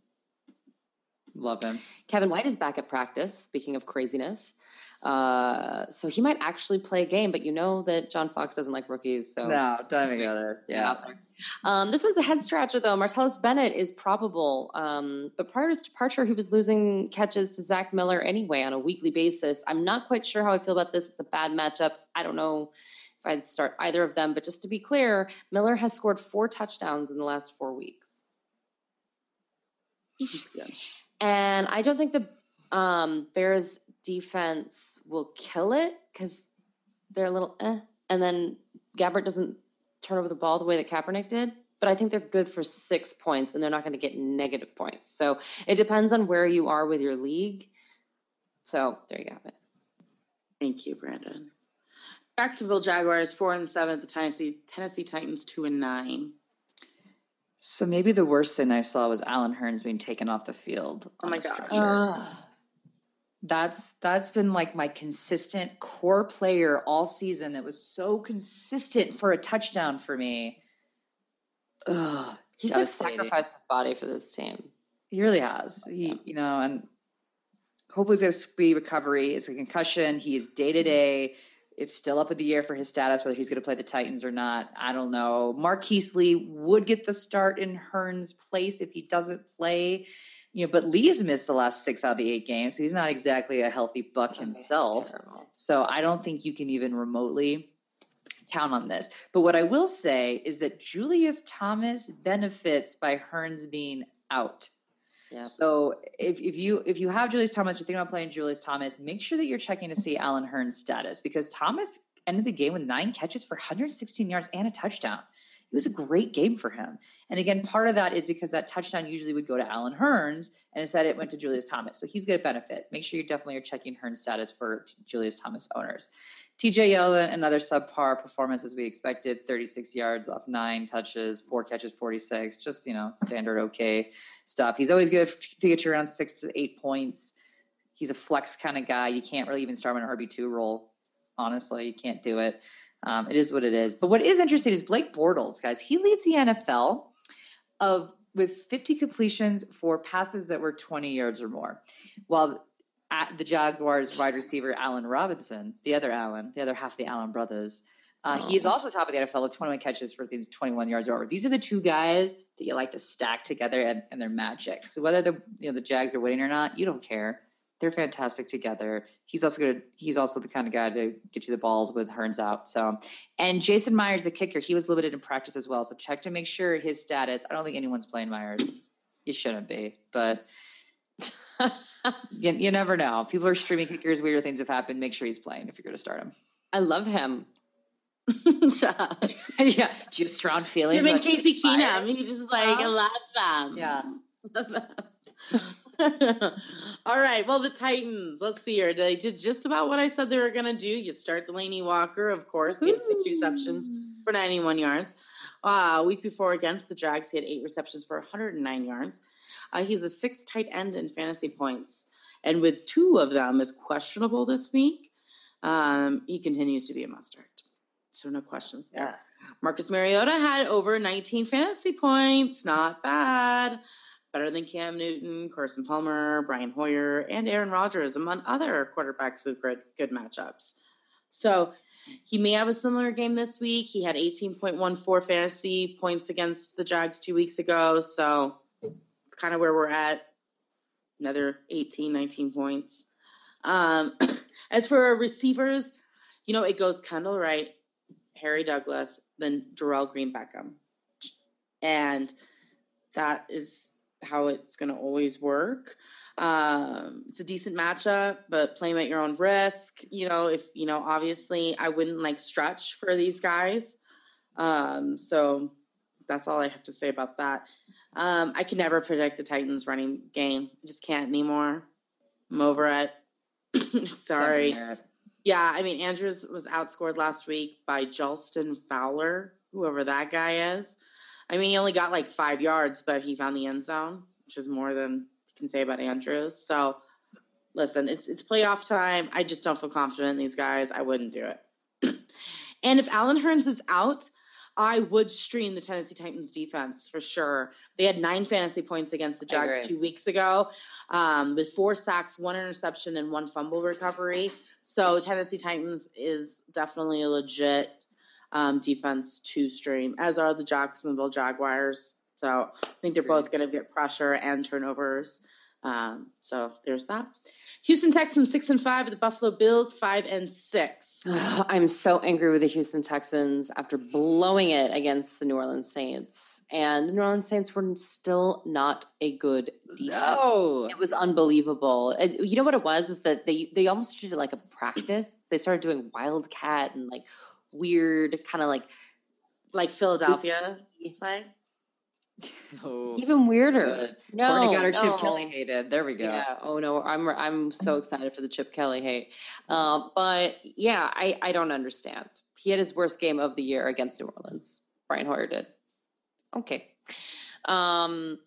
Love him. Kevin White is back at practice. Speaking of craziness, uh, so he might actually play a game. But you know that John Fox doesn't like rookies, so No, don't even go there. Yeah. Um, this one's a head scratcher, though. Martellus Bennett is probable, um, but prior to his departure, he was losing catches to Zach Miller anyway on a weekly basis. I'm not quite sure how I feel about this. It's a bad matchup. I don't know if I'd start either of them, but just to be clear, Miller has scored four touchdowns in the last four weeks. And I don't think the um, Bears defense will kill it because they're a little eh. And then Gabbert doesn't turn over the ball the way that Kaepernick did. But I think they're good for six points and they're not going to get negative points. So it depends on where you are with your league. So there you have it. Thank you, Brandon. Jacksonville Jaguars four and seven. The Tennessee Tennessee Titans two and nine. So maybe the worst thing I saw was Allen Hurns being taken off the field. Oh my gosh. stretcher. That's that's been like my consistent core player all season that was so consistent for a touchdown for me. Ugh, He's like sacrificed his body for this team. He really has. He, yeah. you know, and hopefully he's going to be recovery. It's a concussion. He's day to day. It's still up in the air for his status, whether he's going to play the Titans or not. I don't know. Marquise Lee would get the start in Hurns' place if he doesn't play. You know, but Lee's missed the last six out of the eight games, so he's not exactly a healthy buck oh, himself. So I don't think you can even remotely count on this. But what I will say is that Julius Thomas benefits by Hurns being out. Yeah. So if, if you if you have Julius Thomas, you're thinking about playing Julius Thomas, make sure that you're checking to see Allen Hurn's status because Thomas ended the game with nine catches for 116 yards and a touchdown. It was a great game for him. And again, part of that is because that touchdown usually would go to Allen Hurns, and instead it went to Julius Thomas. So he's going to benefit. Make sure you definitely are checking Hurn's status for Julius Thomas owners. TJ Yeldon, another subpar performance as we expected 36 yards off nine touches, four catches, 46. Just, you know, standard okay stuff. He's always good to get you around six to eight points. He's a flex kind of guy. You can't really even start him in an RB2 role. Honestly, you can't do it. Um, it is what it is. But what is interesting is Blake Bortles, guys. He leads the NFL of with 50 completions for passes that were 20 yards or more, while at the Jaguars wide receiver Allen Robinson, the other Allen, the other half of the Allen brothers. Uh, oh. He is also top of the NFL with 21 catches for these 21 yards or over. These are the two guys that you like to stack together, and, and they're magic. So whether the you know the Jags are winning or not, you don't care. They're fantastic together. He's also good. He's also the kind of guy to get you the balls with Hurns out. So, and Jason Myers, the kicker, he was limited in practice as well. So check to make sure his status. I don't think anyone's playing Myers. You shouldn't be, but you, you never know. People are streaming kickers. Weirder things have happened. Make sure he's playing if you're going to start him. I love him. yeah, do you have strong feelings? Him and Casey Keenum. He just like uh, love them. Yeah. All right. Well, the Titans. Let's see here. They did just about what I said they were going to do. You start Delanie Walker, of course. He had six receptions for 91 yards. Uh, week before against the Jags, he had eight receptions for 109 yards. Uh, he's a sixth tight end in fantasy points, and with two of them is questionable this week, um, he continues to be a mustard. So no questions there. Yeah. Marcus Mariota had over 19 fantasy points. Not bad. Better than Cam Newton, Carson Palmer, Brian Hoyer, and Aaron Rodgers, among other quarterbacks with good, good matchups. So he may have a similar game this week. He had 18.14 fantasy points against the Jags two weeks ago. So kind of where we're at. Another 18, 19 points. Um, as for our receivers, you know, it goes Kendall Wright, Harry Douglas, then Dorial Green-Beckham. And that is how it's going to always work. Um, it's a decent matchup, but play them at your own risk. You know, if, you know, obviously I wouldn't like stretch for these guys. Um, so that's all I have to say about that. Um, I can never predict the Titans running game. I just can't anymore. I'm over it. Sorry. Yeah, I mean Andrews was outscored last week by Jalston Fowler, whoever that guy is. I mean, he only got like five yards, but he found the end zone, which is more than you can say about Andrews. So, listen, it's it's playoff time. I just don't feel confident in these guys. I wouldn't do it. and if Allen Hurns is out, I would stream the Tennessee Titans defense for sure. They had nine fantasy points against the Jags two weeks ago, um, with four sacks, one interception, and one fumble recovery. So Tennessee Titans is definitely a legit um, defense to stream, as are the Jacksonville Jaguars. So I think they're both going to get pressure and turnovers. Um, so there's that. Houston Texans six and five, the Buffalo Bills five and six. I'm so angry with the Houston Texans after blowing it against the New Orleans Saints. And the New Orleans Saints were still not a good defense. No. It was unbelievable. And you know what it was is that they they almost treated it like a practice. They started doing wildcat and like weird kind of like like Philadelphia play. Oh, Even weirder. Good. No, Courtney got her no. Chip Kelly hated. There we go. Yeah. Oh no, I'm I'm so excited for the Chip Kelly hate. Uh, but yeah, I I don't understand. He had his worst game of the year against New Orleans. Brian Hoyer did. Okay. Um,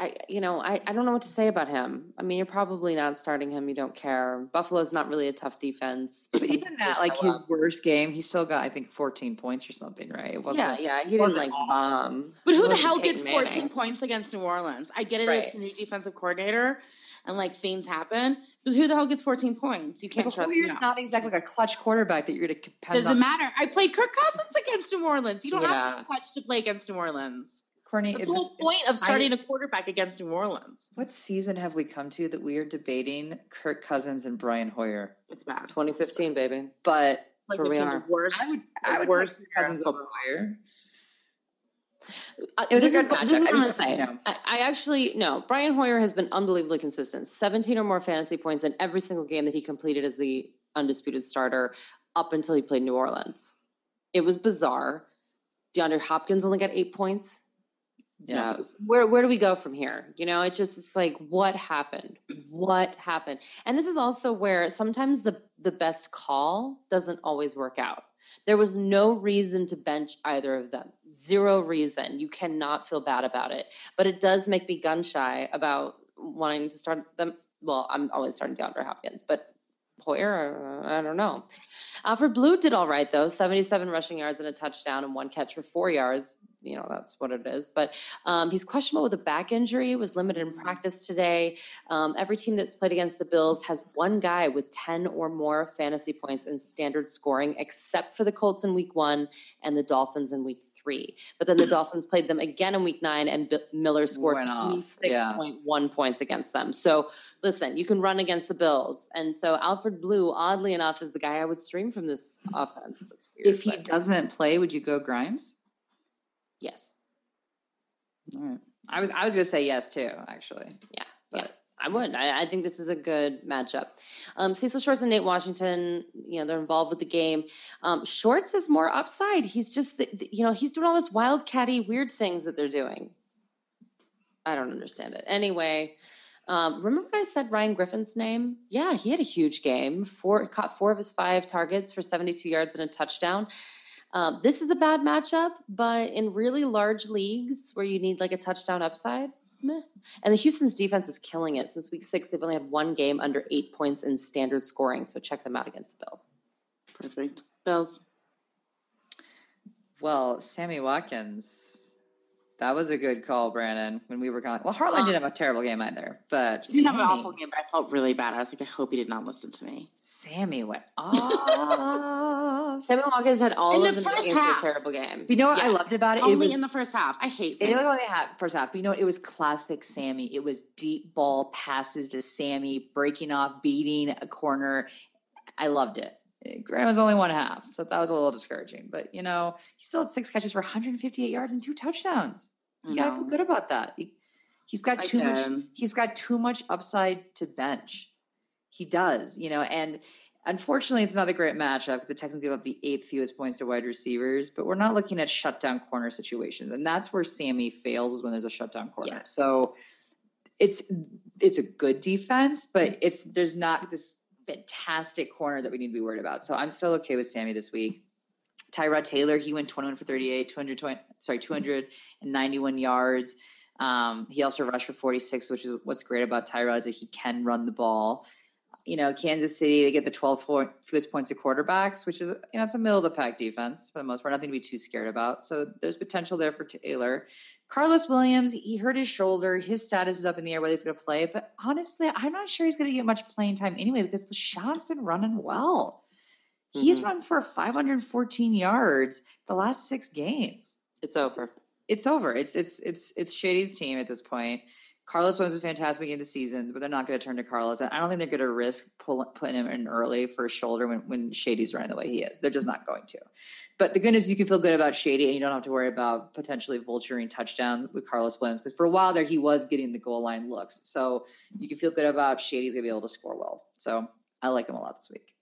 I, you know, I, I don't know what to say about him. I mean, you're probably not starting him. You don't care. Buffalo's not really a tough defense. But some even that, like his up. worst game, he still got I think 14 points or something, right? It wasn't. yeah, yeah, he didn't wasn't like bomb. But who the hell Peyton gets 14 Manning. points against New Orleans? I get it, Right. it's a new defensive coordinator and like things happen. But who the hell gets 14 points? You can't Like, trust Hoyer's no. not exactly like a clutch quarterback that you're going to depend Doesn't on. matter. I played Kirk Cousins against New Orleans. You don't have to be clutch to play against New Orleans. Courtney, That's it's the whole just- point of starting a quarterback against New Orleans. What season have we come to that we are debating Kirk Cousins and Brian Hoyer? It's bad. 2015, baby. But Like where we are. worst. I would, I would worst Cousins era. over Hoyer. Uh, this is, what- this is what I I'm going to say. no. I, I actually, no, Brian Hoyer has been unbelievably consistent. 17 or more fantasy points in every single game that he completed as the undisputed starter up until he played New Orleans. It was bizarre. DeAndre Hopkins only got eight points. Yeah. Where where do we go from here? You know, it just it's like what happened? What happened? And this is also where sometimes the the best call doesn't always work out. There was no reason to bench either of them. Zero reason. You cannot feel bad about it. But it does make me gun shy about wanting to start them. Well, I'm always starting DeAndre Hopkins, but Hoyer, I don't know. Alfred Blue did all right though, 77 rushing yards and a touchdown and one catch for four yards. You know that's what it is. But um, he's questionable with a back injury. Was limited in practice today. Um, every team that's played against the Bills has one guy with 10 or more fantasy points in standard scoring, except for the Colts in Week One and the Dolphins in Week Three. But then the Dolphins played them again in Week Nine, and B- Miller scored Went off, 26.1 points against them. So listen, you can run against the Bills, and so Alfred Blue, oddly enough, is the guy I would stream from this offense. That's weird. If he but doesn't play, would you go Grimes? Yes, All right. I was I was going to say yes too, actually. yeah, But- yeah. I would. I, I think this is a good matchup. Um, Cecil Shorts and Nate Washington, you know, they're involved with the game. Um, Shorts is more upside. He's just, the, the- you know, he's doing all this wildcatty, weird things that they're doing. I don't understand it. Anyway, um, remember when I said Ryan Griffin's name? Yeah, he had a huge game. Four caught four of his five targets for 72 yards and a touchdown. Um, this is a bad matchup, but in really large leagues where you need like a touchdown upside, meh. And the Houston's defense is killing it. Since week six, they've only had one game under eight points in standard scoring. So check them out against the Bills. Perfect. Bills. Well, Sammy Watkins, that was a good call, Brandon. When we were calling, well, Harlan didn't have a terrible game either, but He didn't have an awful game, but I felt really bad. I was like, I hope he did not listen to me. Sammy went off. Sammy Watkins had all In of the first half. terrible game. you know what I loved about it? Only it was in the first half. I hate It Sammy. only had first half, but you know what? It was classic Sammy. It was deep ball passes to Sammy, breaking off, beating a corner. I loved it. Graham was only one half, so that was a little discouraging. But you know, he still had six catches for 158 yards and two touchdowns. You gotta feel good about that. He, has got I too much. He's got too much upside to bench. He does, you know, and unfortunately, it's not a great matchup because the Texans give up the eighth fewest points to wide receivers. But we're not looking at shutdown corner situations, and that's where Sammy fails is when there's a shutdown corner. Yes. So it's it's a good defense, but it's there's not this fantastic corner that we need to be worried about. So I'm still okay with Sammy this week. Tyrod Taylor, he went 21 for 38, 220, sorry, 291 yards. Um, he also rushed for 46, which is what's great about Tyrod is that he can run the ball. You know, Kansas City, they get the 12 fo- fewest points to quarterbacks, which is, you know, it's a middle of the pack defense for the most part, nothing to be too scared about. So there's potential there for Taylor. Carlos Williams, he hurt his shoulder. His status is up in the air whether he's going to play. But honestly, I'm not sure he's going to get much playing time anyway because LeSean's been running well. He's Mhm. run for 514 yards the last six games. It's over. It's over. It's it's it's it's Shady's team at this point. Carlos Williams was fantastic in the season, but they're not going to turn to Carlos. And I don't think they're going to risk pull, putting him in early for a shoulder when, when Shady's running the way he is. They're just not going to. But the good news, you can feel good about Shady, and you don't have to worry about potentially vulturing touchdowns with Carlos Williams because for a while there he was getting the goal line looks. So you can feel good about Shady's going to be able to score well. So I like him a lot this week.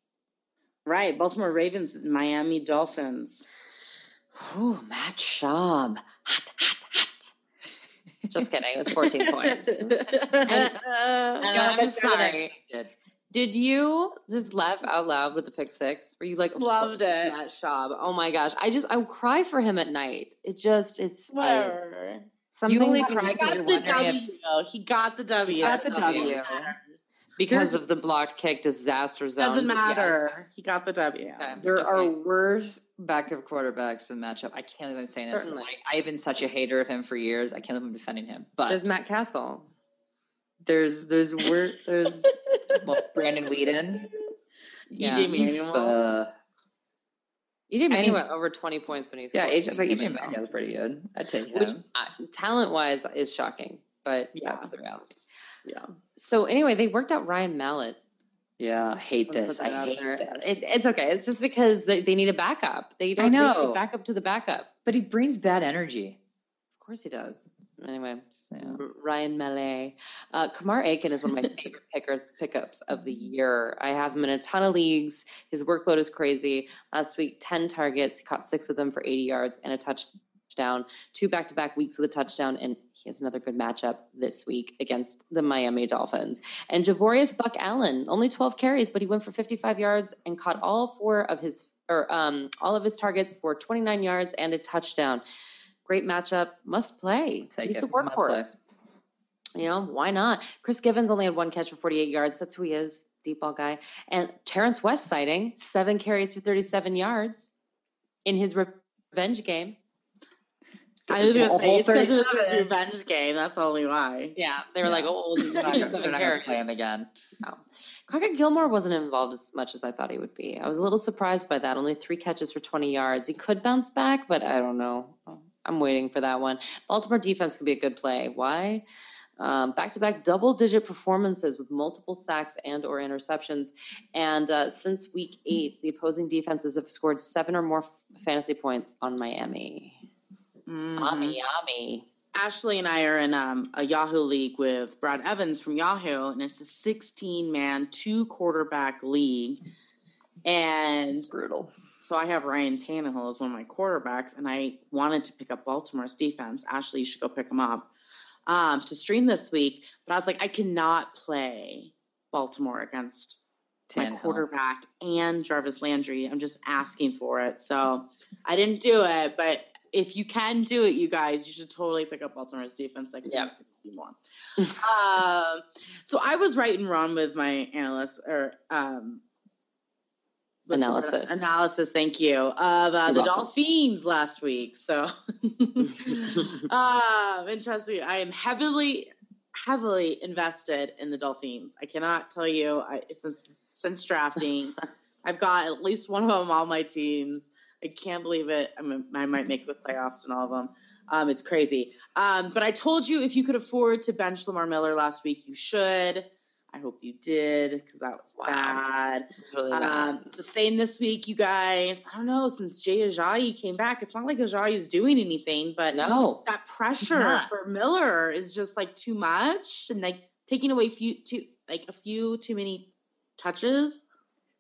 Right. Baltimore Ravens, Miami Dolphins. Ooh, Matt Schaub. Hot, hot, hot. Just kidding. It was 14 points. And I'm that's better I sorry. Did you just laugh out loud with the pick six? Were you like, Loved it. Matt Schaub. Oh my gosh. I just, I would cry for him at night. It just, it's, Whatever. Something only happens cry He got the W. if- He got the W. He got the that W. matters. because of the blocked kick disaster zone. Doesn't matter. Yes. He got the W. Okay. There Okay. are worse backup quarterbacks in the matchup. I can't believe I'm saying this. Certainly. I, I've been such a hater of him for years. I can't believe I'm defending him. But There's Matt Cassel. there's there's wor- there's well, Brandon Weeden. EJ He, Manuel. uh, EJ Manuel mean- went over 20 points when he yeah, scored. AJ, like EJ Manuel's pretty good. I'd take him. Which talent wise is shocking, but Yeah. that's the reality. Yeah. So anyway, they worked out Ryan Mallett. yeah, I hate this. I hate there. this. It, it's okay. It's just because they, they need a backup. They don't I know. backup to the backup. but he brings bad energy. Of course he does. Anyway, Yeah. R- Ryan Mallett. Uh, Kamar Aiken is one of my favorite pickers pickups of the year. I have him in a ton of leagues. His workload is crazy. Last week, 10 targets. He caught six of them for 80 yards and a touchdown. Two back to back weeks with a touchdown. And he has another good matchup this week against the Miami Dolphins. And Javorius Buck Allen, only 12 carries, but he went for 55 yards and caught all four of his or um, all of his targets for 29 yards and a touchdown. Great matchup. Must play. Take He's it. the It's a must play. workhorse. You know, why not? Chris Givens only had one catch for 48 yards. That's who he is, deep ball guy. And Terrence West sighting, seven carries for 37 yards in his revenge game. I was gonna say it's because it was his revenge game. That's only why. Yeah, they were Yeah. like, oh, we'll do They're not gonna- 37 they're not gonna carries. play him again. Crockett Gilmore wasn't involved as much as I thought he would be. I was a little surprised by that. Only three catches for 20 yards. He could bounce back, but I don't know. I'm waiting for that one. Baltimore defense could be a good play. Why? Um, back-to-back double-digit performances with multiple sacks and or interceptions. And uh, since week eight, the opposing defenses have scored seven or more f- fantasy points on Miami. Mhm. Miami, Miami. Ashley and I are in um, a Yahoo league with Brad Evans from Yahoo, and it's a 16 man, two quarterback league. And It's brutal. so I have Ryan Tannehill as one of my quarterbacks, and I wanted to pick up Baltimore's defense. Ashley, you should go pick him up um, to stream this week. But I was like, I cannot play Baltimore against my quarterback and Jarvis Landry. I'm just asking for it. So I didn't do it, but if you can do it, you guys, you should totally pick up Baltimore's defense. Like, Yeah. more. um, so I was right and wrong with my analyst or um, what's the word? Analysis. Analysis. Thank you of uh, the welcome. Dolphins last week. So, um, and trust me, I am heavily, heavily invested in the Dolphins. I cannot tell you I, since since drafting, I've got at least one of them on all my teams. I can't believe it. I, I might make the playoffs in all of them. Um, it's crazy. Um, but I told you if you could afford to bench Lamar Miller last week, you should. I hope you did because that was Wow. bad. It's really bad. Um, it's the same this week, you guys. I don't know. Since Jay Ajayi came back, it's not like Ajayi is doing anything, but no. that pressure for Miller is just like too much, and like taking away few too like a few too many touches.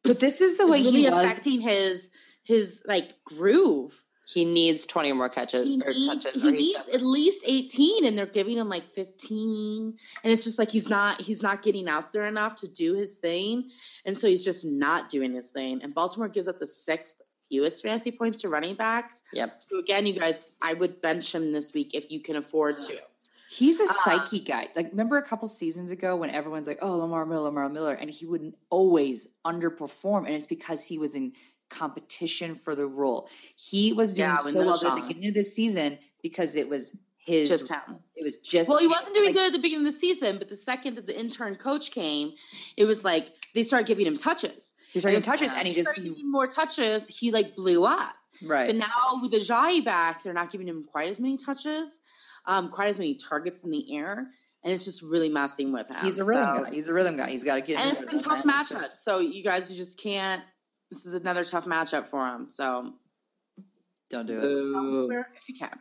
But this is the way really he was. affecting his his like groove. He needs 20 or more catches He or needs, touches. he or needs doesn't. at least 18 and they're giving him like 15 and it's just like he's not he's not getting out there enough to do his thing and so he's just not doing his thing and baltimore gives up the sixth fewest fantasy points to running backs Yep. so again you guys i would bench him this week if you can afford to He's a Uh, psyche guy. Like, remember a couple seasons ago when everyone's like, "Oh, Lamar Miller, Lamar Miller," and he would always underperform, and it's because he was in competition for the role. He was doing Yeah, so well at the beginning of the season because it was his. just him it was just. well he wasn't doing Like, good at the beginning of the season but the second that the intern coach came it was like they started giving him touches He started getting touches, and he just started giving more touches he like blew up right. But now with the Jai back, they're not giving him quite as many touches, um, quite as many targets in the air, and it's just really messing with him. He's a rhythm So- guy. He's a rhythm guy. He's got to get. and it's been tough matchups. just- So you guys, you just can't. This is another tough matchup for him. So Don't do it. If you can.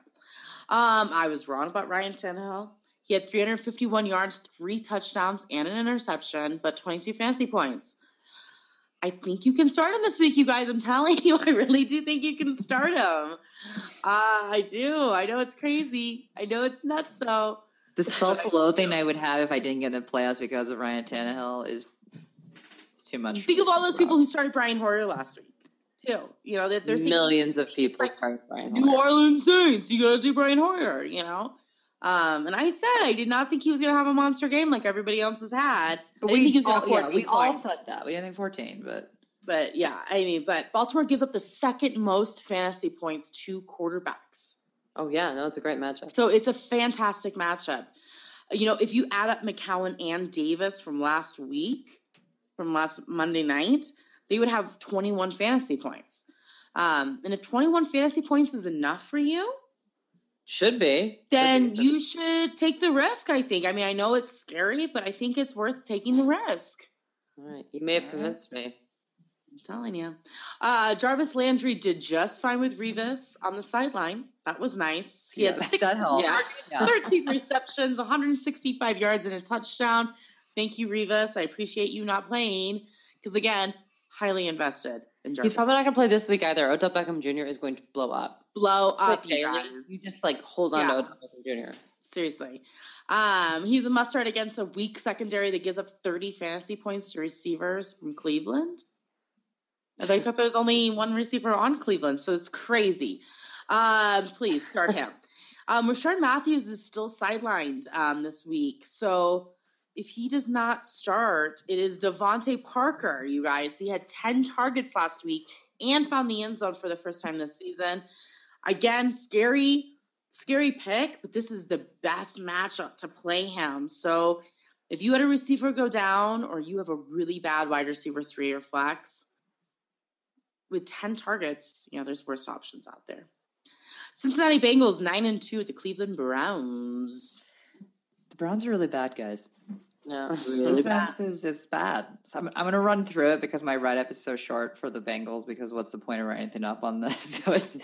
Um, I was wrong about Ryan Tannehill. He had 351 yards, three touchdowns, and an interception, but 22 fantasy points. I think you can start him this week, you guys. I'm telling you, I really do think you can start him. Uh, I do. I know it's crazy. I know it's nuts, though. The self-loathing I would have if I didn't get in the playoffs because of Ryan Tannehill is too much. Think of all those people who started Brian Hoyer last week, too. You know, that they're Millions of people like start Brian New Hoyer. Orleans Saints. You got to do Brian Hoyer, you know? Um, and I said I did not think he was going to have a monster game like everybody else has had. But we, think he was gonna all, yeah, 14 we all said that. We didn't think 14, but But yeah, I mean, but Baltimore gives up the second most fantasy points to quarterbacks. Oh yeah, no, it's a great matchup. So it's a fantastic matchup. You know, if you add up McCown and Davis from last week, from last Monday night, they would have 21 fantasy points. Um, and if 21 fantasy points is enough for you, Should be. then Should be. you should take the risk, I think. I mean, I know it's scary, but I think it's worth taking the risk. All right, you may have convinced me. I'm telling you. Uh, Jarvis Landry did just fine with Revis on the sideline. That was nice. He had six. Yeah. Yeah. 13 receptions, 165 yards, and a touchdown. Thank you, Revis. I appreciate you not playing because, again, highly invested in. He's probably not going to play this week either. Odell Beckham Jr. is going to blow up. blow up. You you just like hold on Yeah. to Odell Beckham Jr. Seriously. Um, he's a must start against a weak secondary that gives up 30 fantasy points to receivers from Cleveland. And I thought there was only one receiver on Cleveland, so it's crazy. Um, please start him. Um, Rishard Matthews is still sidelined um, this week. So if he does not start, it is DeVante Parker, you guys. He had 10 targets last week and found the end zone for the first time this season. Again, scary, scary pick, but this is the best matchup to play him. So if you had a receiver go down or you have a really bad wide receiver three or flex, with 10 targets, you know, there's worse options out there. Cincinnati Bengals 9 and 2 at the Cleveland Browns. The Browns are really bad, guys. No. Defense is, is bad. So I'm, I'm going to run through it because my write up is so short for the Bengals. Because what's the point of writing anything up on this? So it's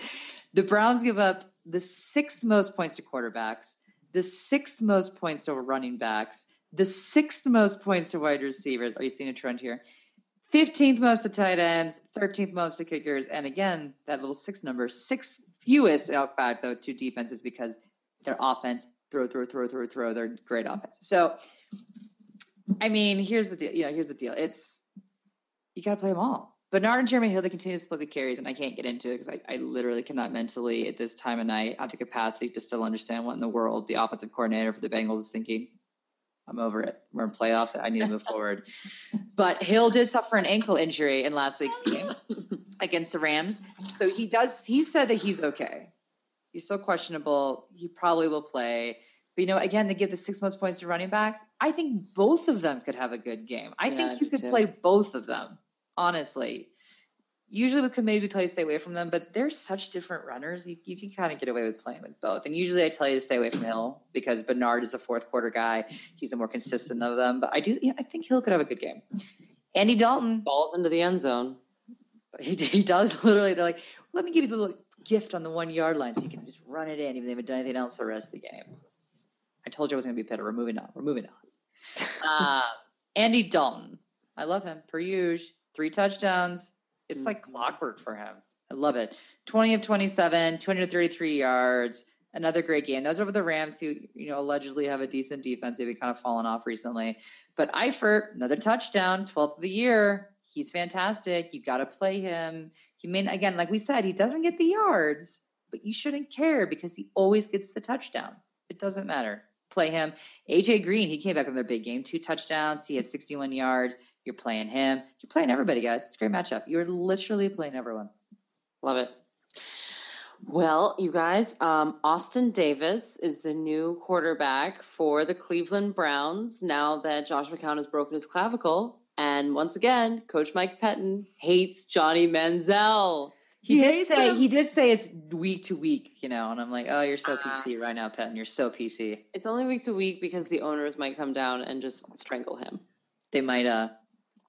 the Browns give up the sixth most points to quarterbacks, the sixth most points to running backs, the sixth most points to wide receivers. Are you seeing a trend here? 15th most to tight ends, 13th most to kickers, and again that little six number, six fewest out back though to defenses because their offense throw, throw, throw, throw, throw. They're great offense. So I mean, here's the deal. You know, here's the deal. It's you got to play them all. Bernard and Jeremy Hill, they continue to split the carries, and I can't get into it because I, I literally cannot mentally at this time of night have the capacity to still understand what in the world the offensive coordinator for the Bengals is thinking. I'm over it. We're in playoffs. I need to move forward. But Hill did suffer an ankle injury in last week's game against the Rams. So he does, he said that he's okay. He's still questionable. He probably will play. But you know, again, they give the six most points to running backs. I think both of them could have a good game. I Yeah, think you do could too. play both of them, honestly. Usually with committees, we tell you to stay away from them, but they're such different runners. You, you can kind of get away with playing with both. And usually I tell you to stay away from Hill because Bernard is the fourth quarter guy. He's the more consistent of them. But I do, yeah, I think Hill could have a good game. Andy Dalton, Balls into the end zone. he, he does literally. They're like, let me give you the little gift on the one yard line so you can just run it in, even though they haven't done anything else the rest of the game. I told you I was going to be better. We're moving on. We're moving on. uh, Andy Dalton. I love him. Per usual. Three touchdowns. It's like clockwork for him. I love it. 20 of 27, 233 yards. Another great game. Those are over the Rams, who you know allegedly have a decent defense. They've been kind of fallen off recently. But Eifert, another touchdown, 12th of the year. He's fantastic. You got to play him. He may again, like we said, he doesn't get the yards, but you shouldn't care because he always gets the touchdown. It doesn't matter. Play him. AJ Green, he came back with their big game, two touchdowns. He had 61 yards. You're playing him. You're playing everybody, guys. It's a great matchup. You're literally playing everyone. Love it. Well, you guys, um, Austin Davis is the new quarterback for the Cleveland Browns now that Josh McCown has broken his clavicle. And once again, Coach Mike Pettine hates Johnny Manziel. He, He did say him. he did say it's week to week, you know, and I'm like, oh, you're so Ah. PC right now, Pettine. You're so PC. It's only week to week because the owners might come down and just strangle him. They might uh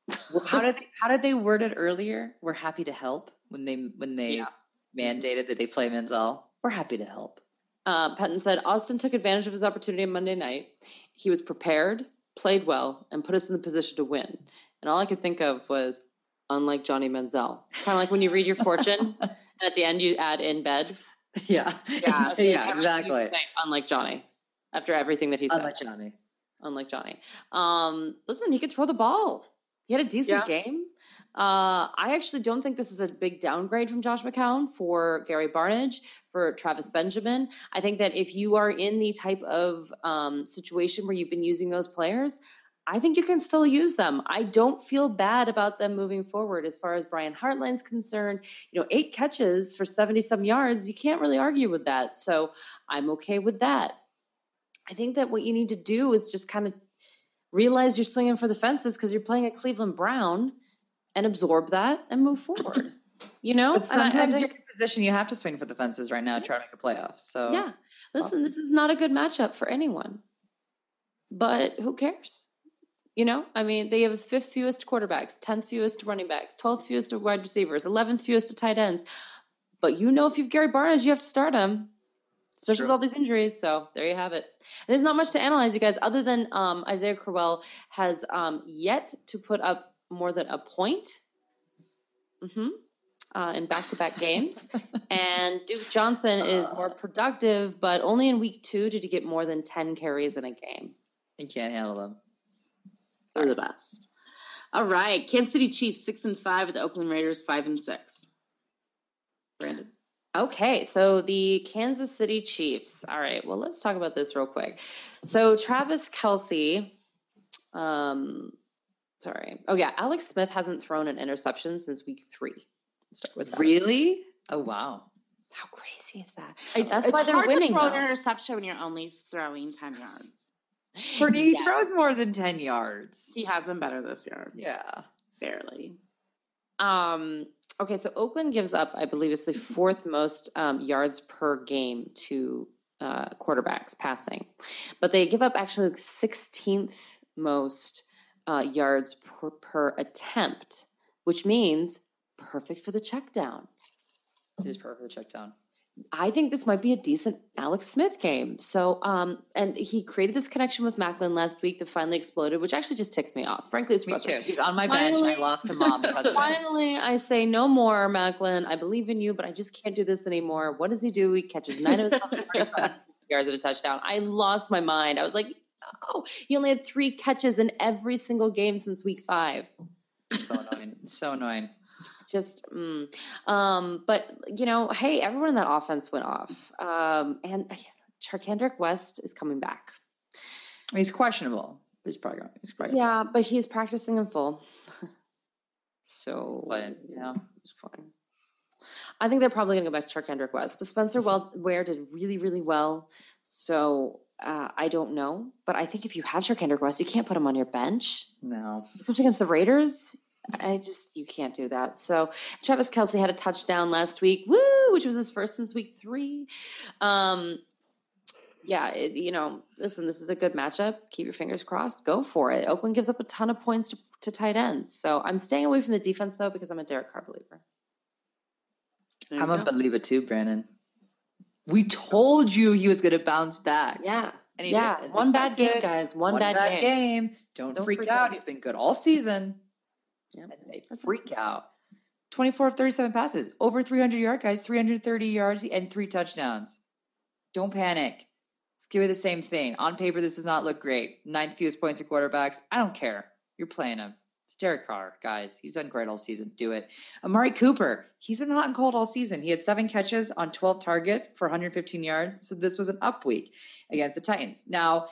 how did they, how did they word it earlier? We're happy to help when they when they Yeah. mandated that they play Manziel. We're happy to help. Uh, Pettine said Austin took advantage of his opportunity on Monday night. He was prepared, played well, and put us in the position to win. And all I could think of was, unlike Johnny Manziel, kind of like when you read your fortune, and at the end you add in bed. Yeah. Yeah. yeah, exactly. say, unlike Johnny, after everything that he said, Unlike Johnny. unlike Johnny. Um, listen, he could throw the ball. He had a decent Yeah. game. Uh, I actually don't think this is a big downgrade from Josh McCown for Gary Barnidge, for Travis Benjamin. I think that if you are in the type of um, situation where you've been using those players, I think you can still use them. I don't feel bad about them moving forward as far as Brian Hartline's concerned. You know, eight catches for 70 some yards, you can't really argue with that. So I'm okay with that. I think that what you need to do is just kind of realize you're swinging for the fences because you're playing at Cleveland Brown and absorb that and move forward. You know, But And I- I sometimes you're in a position you have to swing for the fences right now to try to make a playoff. So yeah. Listen, this is not a good matchup for anyone. But who cares? You know, I mean, they have fifth fewest quarterbacks, tenth fewest running backs, twelfth fewest wide receivers, eleventh fewest tight ends. But you know, if you've Gary Barnidge, you have to start him, especially Sure. with all these injuries. So there you have it. There's not much to analyze, you guys, other than um, Isaiah Crowell has um, yet to put up more than a point hmm uh, in back-to-back games. and Duke Johnson is more productive, but only in week two did he get more than 10 carries in a game. He can't handle them. They're the best. All right, Kansas City Chiefs six and five with the Oakland Raiders five and six. Brandon. Okay, so the Kansas City Chiefs. All right, well, let's talk about this real quick. So Travis Kelce, um, sorry. Oh, yeah, Alex Smith hasn't thrown an interception since week three. Let's start with that. Really? Oh wow. How crazy is that? It's, That's it's why they're hard winning. to throw though. an interception when you're only throwing ten yards. For he Yeah. throws more than ten yards. He has been better this year, Yeah. barely. Um, okay, so Oakland gives up, I believe, it's the fourth most um, yards per game to uh, quarterbacks passing, but they give up actually the 16th most uh, yards per, per attempt, which means perfect for the check down. It is perfect for the check down. I think this might be a decent Alex Smith game. So, um, and he created this connection with Maclin last week that finally exploded, which actually just ticked me off. Frankly, it's Me too. He's on my bench and I lost to mom because of it. Finally, I say no more, Maclin. I believe in you, but I just can't do this anymore. What does he do? He catches nine of his 11 targets for 160 yards and a touchdown. I lost my mind. I was like, no, he only had three catches in every single game since week five. So annoying. So annoying. Just, mm. um, but you know, hey, everyone in that offense went off. Um, and Charcandrick West is coming back. He's questionable. He's probably going. He's probably Yeah, but he's practicing in full. so yeah. it's fine. I think they're probably going to go back to Charcandrick West, but Spencer well, Ware did really, really well. So uh, I don't know, but I think if you have Charcandrick West, you can't put him on your bench, No. especially against the Raiders. I just you can't do that. So Travis Kelce had a touchdown last week, woo, which was his first since week three. Um, yeah, it, you know, listen, this is a good matchup. Keep your fingers crossed. Go for it. Oakland gives up a ton of points to, to tight ends. So I'm staying away from the defense though because I'm a Derek Carr believer. There I'm a believer too, Brandon. We told you he was going to bounce back. Yeah, And yeah. One bad game, guys. One, bad, game. game. Don't, Don't freak, freak out. out. He's been good all season. Yep. And they That's- freak out. 24 of 37 passes, over 300 yard guys, 330 yards, and three touchdowns. Don't panic. Let's give me the same thing. On paper, this does not look great. Ninth fewest points to quarterbacks. I don't care. You're playing him. It's Derek Carr, guys. He's done great all season. Do it. Amari Cooper, he's been hot and cold all season. He had seven catches on 12 targets for 115 yards. So this was an up week against the Titans. Now,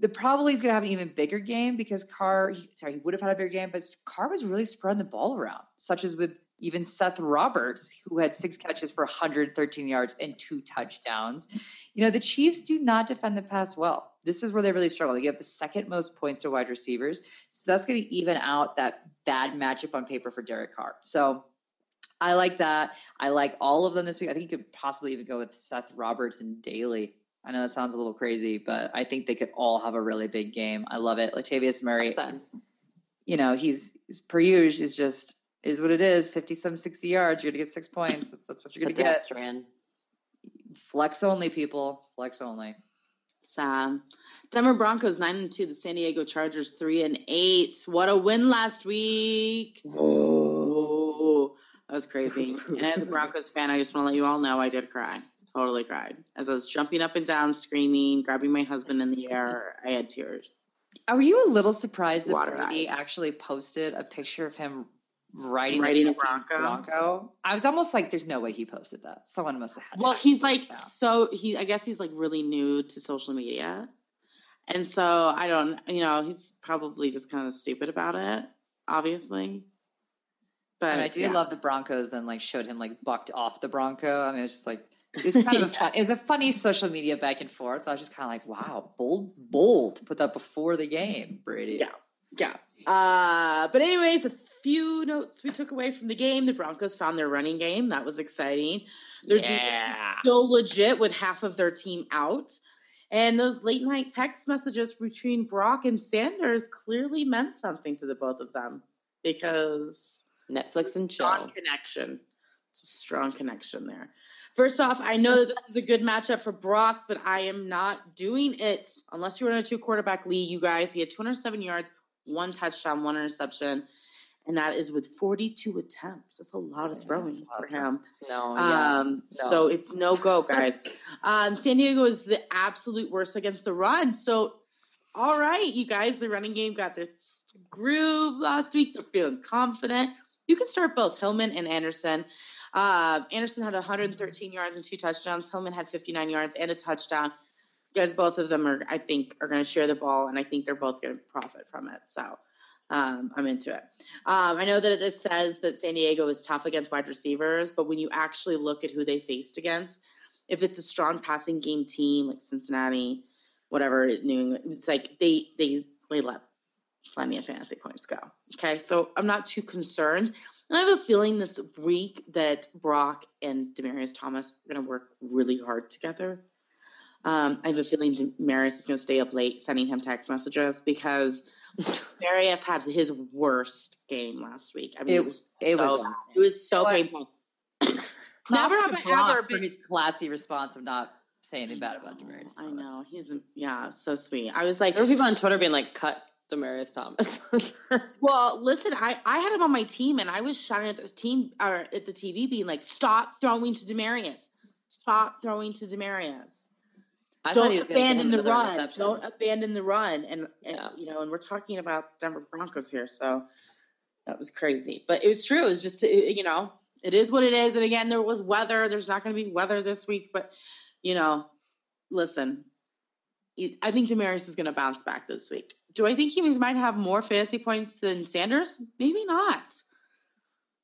the probably is going to have an even bigger game because Carr, sorry, he would have had a bigger game, but Carr was really spreading the ball around, such as with even Seth Roberts, who had six catches for 113 yards and two touchdowns. You know, the Chiefs do not defend the pass well. This is where they really struggle. They give the second most points to wide receivers. So that's going to even out that bad matchup on paper for Derek Carr. So I like that. I like all of them this week. I think you could possibly even go with Seth Roberts and Daly. I know that sounds a little crazy, but I think they could all have a really big game. I love it. Latavius Murray, Percent. you know, he's, he's per usual is just is what it is. 50 some 60 yards. You're gonna get six points. That's, that's what you're gonna get. Pedestrian. Flex only, people. Flex only. Sad. Denver Broncos nine and two. The San Diego Chargers three and eight. What a win last week! Whoa, that was crazy. and as a Broncos fan, I just want to let you all know I did cry. Totally cried as I was jumping up and down, screaming, grabbing my husband in the air. I had tears. Are you a little surprised that Water Brady eyes. actually posted a picture of him riding, Riding a Bronco? Bronco? I was almost like, "There's no way he posted that. Someone must have had." Well, he's like that. so he I guess he's like really new to social media. And so I don't you know, he's probably just kind of stupid about it, obviously. But And I do yeah. love the Broncos. Then like showed him like bucked off the Bronco. I mean, it's just like it was kind of a fun. It was a funny social media back and forth. I was just kind of like, "Wow, bold, bold to put that before the game, Brady." Yeah. Yeah. Uh, but anyways, a few notes we took away from the game. The Broncos found their running game. That was exciting. Their Yeah. still legit with half of their team out. And those late night text messages between Brock and Sanders clearly meant something to the both of them because Netflix and chill. strong connection. It's a strong connection there. First off, I know that this is a good matchup for Brock, but I am not doing it unless you're in a two quarterback league, you guys. He had 207 yards, one touchdown, one interception, and that is with 42 attempts. That's a lot of throwing lot for him. No, yeah. Um, No. So it's no go, guys. um, San Diego is the absolute worst against the run. So, all right, you guys, the running game got their groove last week. They're feeling confident. You can start both Hillman and Anderson. Uh, Anderson had 113 yards and two touchdowns. Hillman had 59 yards and a touchdown. Guys, both of them are, I think, are going to share the ball, and I think they're both going to profit from it. So um, I'm into it. Um, I know that this says that San Diego is tough against wide receivers, but when you actually look at who they faced against, if it's a strong passing game team like Cincinnati, whatever, New England, it's like they they they let plenty of fantasy points go. Okay, so I'm not too concerned. And I have a feeling this week that Brock and Demaryius Thomas are going to work really hard together. Um, I have a feeling Demaryius is going to stay up late sending him text messages because Demaryius had his worst game last week. I mean, it, It was It was. so bad. it was so What? painful. Never Never have have I ever for been. his classy response of not saying anything bad about Demaryius. I know he's yeah, so sweet. I was like, There were people on Twitter being like, "Cut Demaryius Thomas." Well, listen, I, I had him on my team, and I was shouting at the team or at the TV, being like, "Stop throwing to Demaryius! Stop throwing to Demaryius! I Don't he was abandon the run! interception. Don't abandon the run!" And, and Yeah. you know, and we're talking about Denver Broncos here, so that was crazy. But it was true. It was just you know, it is what it is. And again, there was weather. There's not going to be weather this week, but you know, listen, I think Demaryius is going to bounce back this week. Do I think he might have more fantasy points than Sanders? Maybe not.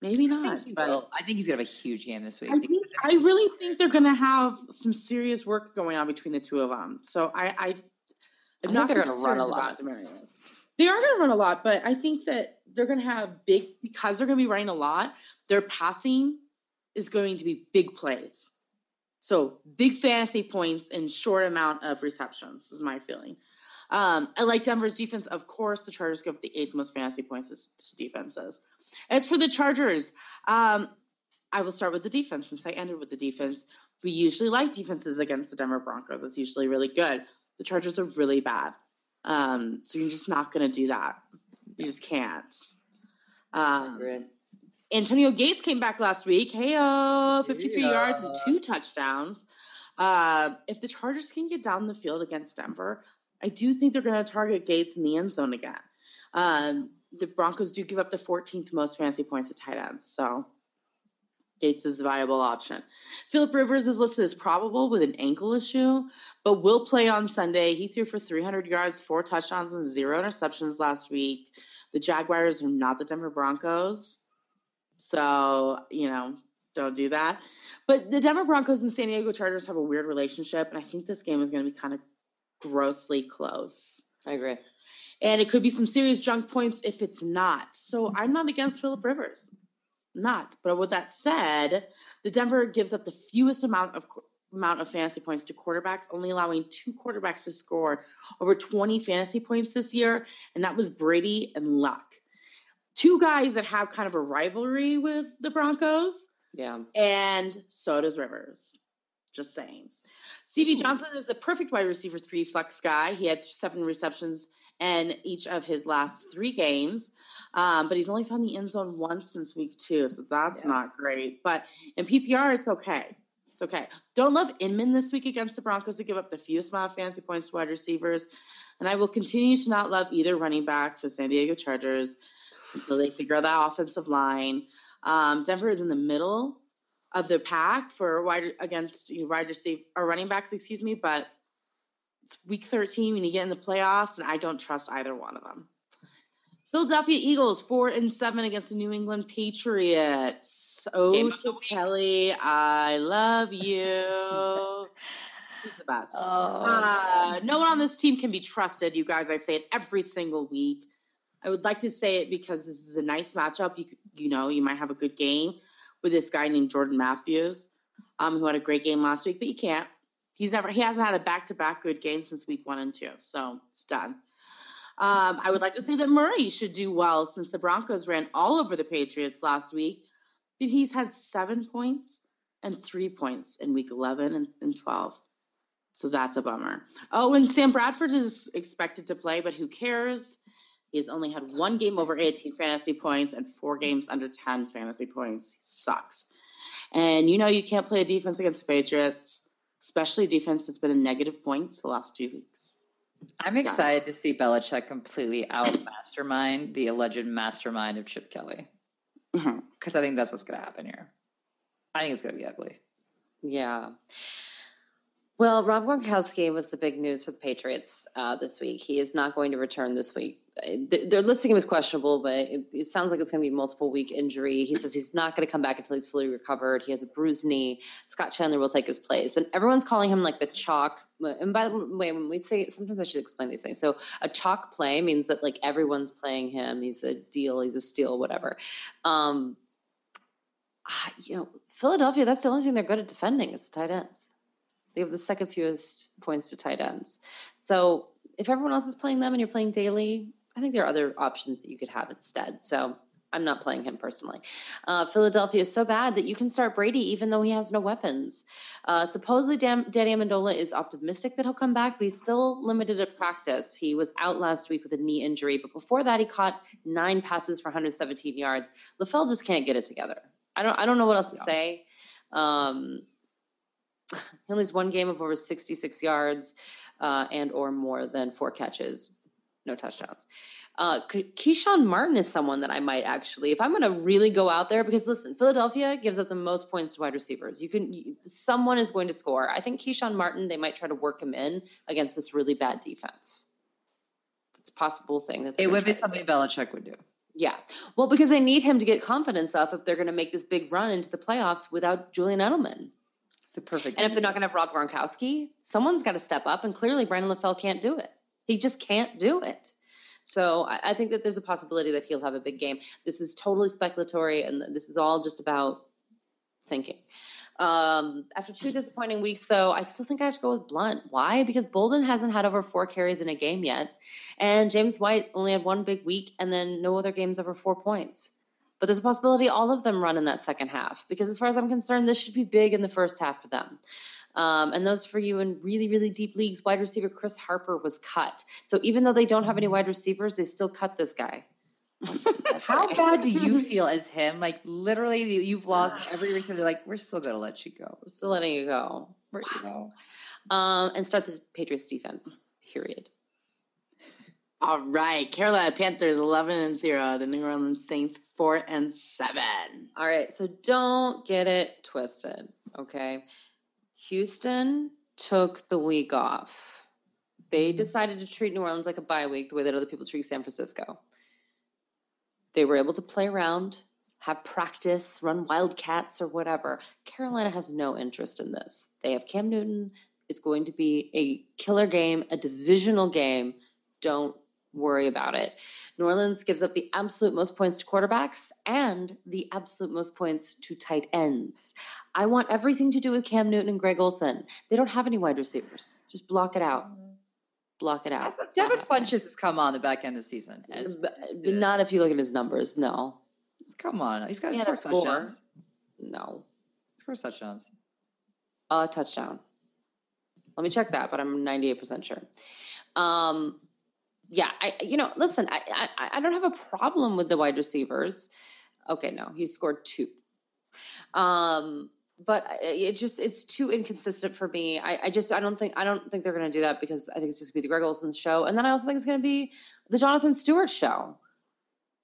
Maybe I not. think, But. I think he's gonna have a huge game this week. I, think, I really think they're going to have some serious work going on between the two of them. So I, I I'm think not they're gonna run a lot. Demaryius. They are going to run a lot, but I think that they're going to have big because they're going to be running a lot. Their passing is going to be big plays. So big fantasy points in short amount of receptions is my feeling. Um, I like Denver's defense. Of course, the Chargers give up the eighth most fantasy points to, to defenses. As for the Chargers, um, I will start with the defense since I ended with the defense. We usually like defenses against the Denver Broncos. It's usually really good. The Chargers are really bad. Um, so you're just not going to do that. You just can't. Um, Antonio Gates came back last week. Hey, 53 Yeah. yards and two touchdowns. Uh, if the Chargers can get down the field against Denver, I do think they're going to target Gates in the end zone again. Um, the Broncos do give up the 14th most fantasy points to tight ends, so Gates is a viable option. Philip Rivers is listed as probable with an ankle issue, but will play on Sunday. He threw for 300 yards, four touchdowns, and zero interceptions last week. The Jaguars are not the Denver Broncos. So, you know, don't do that. But the Denver Broncos and San Diego Chargers have a weird relationship, and I think this game is going to be kind of grossly close. I agree. And it could be some serious junk points if it's not. So I'm not against Philip Rivers. Not. But with that said, the Denver gives up the fewest amount of amount of fantasy points to quarterbacks, only allowing two quarterbacks to score over 20 fantasy points this year, and that was Brady and Luck. Two guys that have kind of a rivalry with the Broncos, Yeah. and so does Rivers. Just saying. Stevie Johnson is the perfect wide receiver three flex guy. He had seven receptions in each of his last three games, um, but he's only found the end zone once since week two, so that's Yeah. not great. But in PPR, it's okay. It's okay. Don't love Inman this week against the Broncos to give up the fewest amount of fantasy points to wide receivers. And I will continue to not love either running back for San Diego Chargers until they figure out that offensive line. Um, Denver is in the middle of the pack for wide against you know, wide receiver or running backs, excuse me, but it's week 13 when you get in the playoffs, and I don't trust either one of them. Philadelphia Eagles four and seven against the New England Patriots. Oh, Kelly, I love you. He's the best. Oh. Uh, no one on this team can be trusted. You guys, I say it every single week. I would like to say it because this is a nice matchup. You you know you might have a good game with this guy named Jordan Matthews, um, who had a great game last week, but you can't. He's never he hasn't had a back to back good game since week one and two, so it's done. Um, I would like to say that Murray should do well since the Broncos ran all over the Patriots last week, but he's had seven points and three points in week 11 and, and 12. So that's a bummer. Oh, and Sam Bradford is expected to play, but who cares? He's only had one game over 18 fantasy points and four games under 10 fantasy points. He sucks. And you know you can't play a defense against the Patriots, especially a defense that's been in negative points the last two weeks. I'm excited to see Belichick completely out mastermind the alleged mastermind of Chip Kelly. Mhm. Because I think that's what's going to happen here. I think it's going to be ugly. Yeah. Well, Rob Gronkowski was the big news for the Patriots uh, this week. He is not going to return this week. Uh, They're listing him as questionable, but it, it sounds like it's going to be a multiple week injury. He says he's not going to come back until he's fully recovered. He has a bruised knee. Scott Chandler will take his place, and everyone's calling him like the chalk. And by the way, when we say sometimes I should explain these things. So a chalk play means that like everyone's playing him. He's a deal. He's a steal. Whatever. Um, ah, you know, Philadelphia. That's the only thing they're good at defending is the tight ends. They have the second fewest points to tight ends. So if everyone else is playing them and you're playing daily, I think there are other options that you could have instead. So I'm not playing him personally. Uh, Philadelphia is so bad that you can start Brady even though he has no weapons. Uh, supposedly, Dan- Danny Amendola is optimistic that he'll come back, but he's still limited at practice. He was out last week with a knee injury, but before that, he caught nine passes for 117 yards. LaFell just can't get it together. I don't. I don't know what else to say. Um, he only has one game of over 66 yards uh, and or more than four catches, no touchdowns. Uh, Keshawn Martin is someone that I might actually, if I'm going to really go out there, because listen, Philadelphia gives up the most points to wide receivers. You can, you, someone is going to score. I think Keshawn Martin, they might try to work him in against this really bad defense. It's a possible thing that It would be something. Belichick would do. Yeah. Well, because they need him to get confidence off if they're going to make this big run into the playoffs without Julian Edelman. The perfect. And if they're not going to have Rob Gronkowski, someone's got to step up. And clearly, Brandon LaFell can't do it. He just can't do it. So I, I think that there's a possibility that he'll have a big game. This is totally speculatory, and this is all just about thinking. Um, after two disappointing weeks, though, I still think I have to go with Blount. Why? Because Bolden hasn't had over four carries in a game yet, and James White only had one big week, and then no other games over four points. But there's a possibility all of them run in that second half because, as far as I'm concerned, this should be big in the first half for them. Um, and those for you in really, really deep leagues, wide receiver Chris Harper was cut. So even though they don't have any wide receivers, they still cut this guy. How bad do you feel as him? Like literally, you've lost every receiver. They're like, we're still gonna let you go. We're still letting you go. We're, you know. Um, and start the Patriots defense. Period. All right, Carolina Panthers eleven and zero. The New Orleans Saints four and seven. All right, so don't get it twisted, okay? Houston took the week off. They mm-hmm. decided to treat New Orleans like a bye week, the way that other people treat San Francisco. They were able to play around, have practice, run wildcats or whatever. Carolina has no interest in this. They have Cam Newton. It's going to be a killer game, a divisional game. Don't worry about it. New Orleans gives up the absolute most points to quarterbacks and the absolute most points to tight ends. I want everything to do with Cam Newton and Greg Olsen. They don't have any wide receivers. Just block it out. Block it out. That's- Devin Funchess has come on the back end of the season. And But but not if you look at his numbers. No, Come on, he's got He to had a score score. touchdowns. no, Score touchdowns. a touchdown. Let me check that, but I'm 98% sure. Um, yeah, I you know, listen, I, I I don't have a problem with the wide receivers. Okay, no, he scored two. Um, but it just it's too inconsistent for me. I, I just I don't think I don't think they're going to do that because I think it's just going to be the Greg Olsen show, and then I also think it's going to be the Jonathan Stewart show.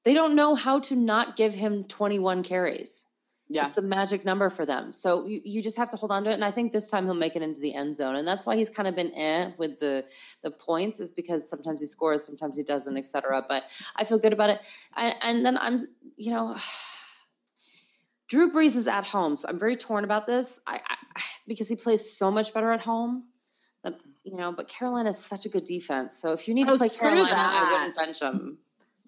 They don't know how to not give him 21 carries. Yeah. It's a magic number for them. So you, you just have to hold on to it. And I think this time he'll make it into the end zone. And that's why he's kind of been eh with the the points, is because sometimes he scores, sometimes he doesn't, etc. But I feel good about it. And, and then I'm, you know, Drew Brees is at home, so I'm very torn about this. I, I because he plays so much better at home. That, you know, but Carolina is such a good defense. So if you need to Oh, play screw Carolina, I wouldn't bench them.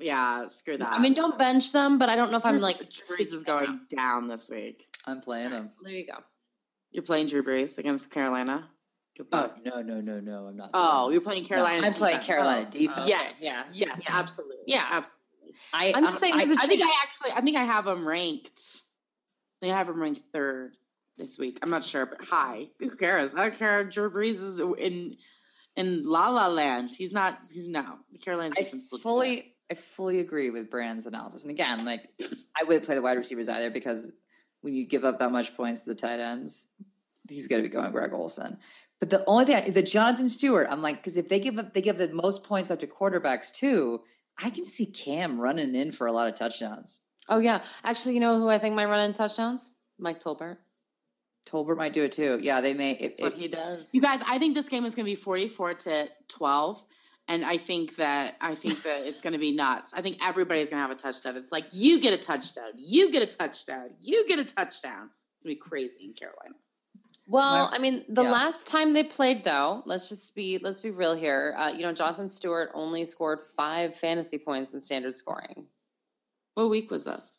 Yeah, screw that. I mean, don't bench them, but I don't know if I'm like Drew Brees is going down this week. I'm playing him. There you go. You're playing Drew Brees against Carolina. Oh no no no no! I'm not. Oh, doing you're playing. Carolina. No, I'm playing Carolina oh, defense. Yes. Yeah. Yes. Yeah. Absolutely. Yeah. Absolutely. I, I'm just uh, saying I, there's a I think I actually. I think I have them ranked. I think I have them ranked third this week. I'm not sure, but high. Who cares? I don't care. Drew Brees is in in La La Land. He's not. He's no. Carolina's I defense. looks fully I fully agree with Brand's analysis. And again, like I wouldn't play the wide receivers either because when you give up that much points to the tight ends, he's going to be going Greg Olsen. But the only thing, I, the Jonathan Stewart, I'm like, because if they give up, they give the most points up to quarterbacks too. I can see Cam running in for a lot of touchdowns. Oh yeah, actually, you know who I think might run in touchdowns? Mike Tolbert. Tolbert might do it too. Yeah, they may. If, That's what if- he does. You guys, I think this game is going to be 44 to 12. And I think that I think that it's going to be nuts. I think everybody's going to have a touchdown. It's like you get a touchdown, you get a touchdown, you get a touchdown. It's going to be crazy in Carolina. Well, I mean, the yeah. last time they played, though, let's just be let's be real here. Uh, you know, Jonathan Stewart only scored five fantasy points in standard scoring. What week was this?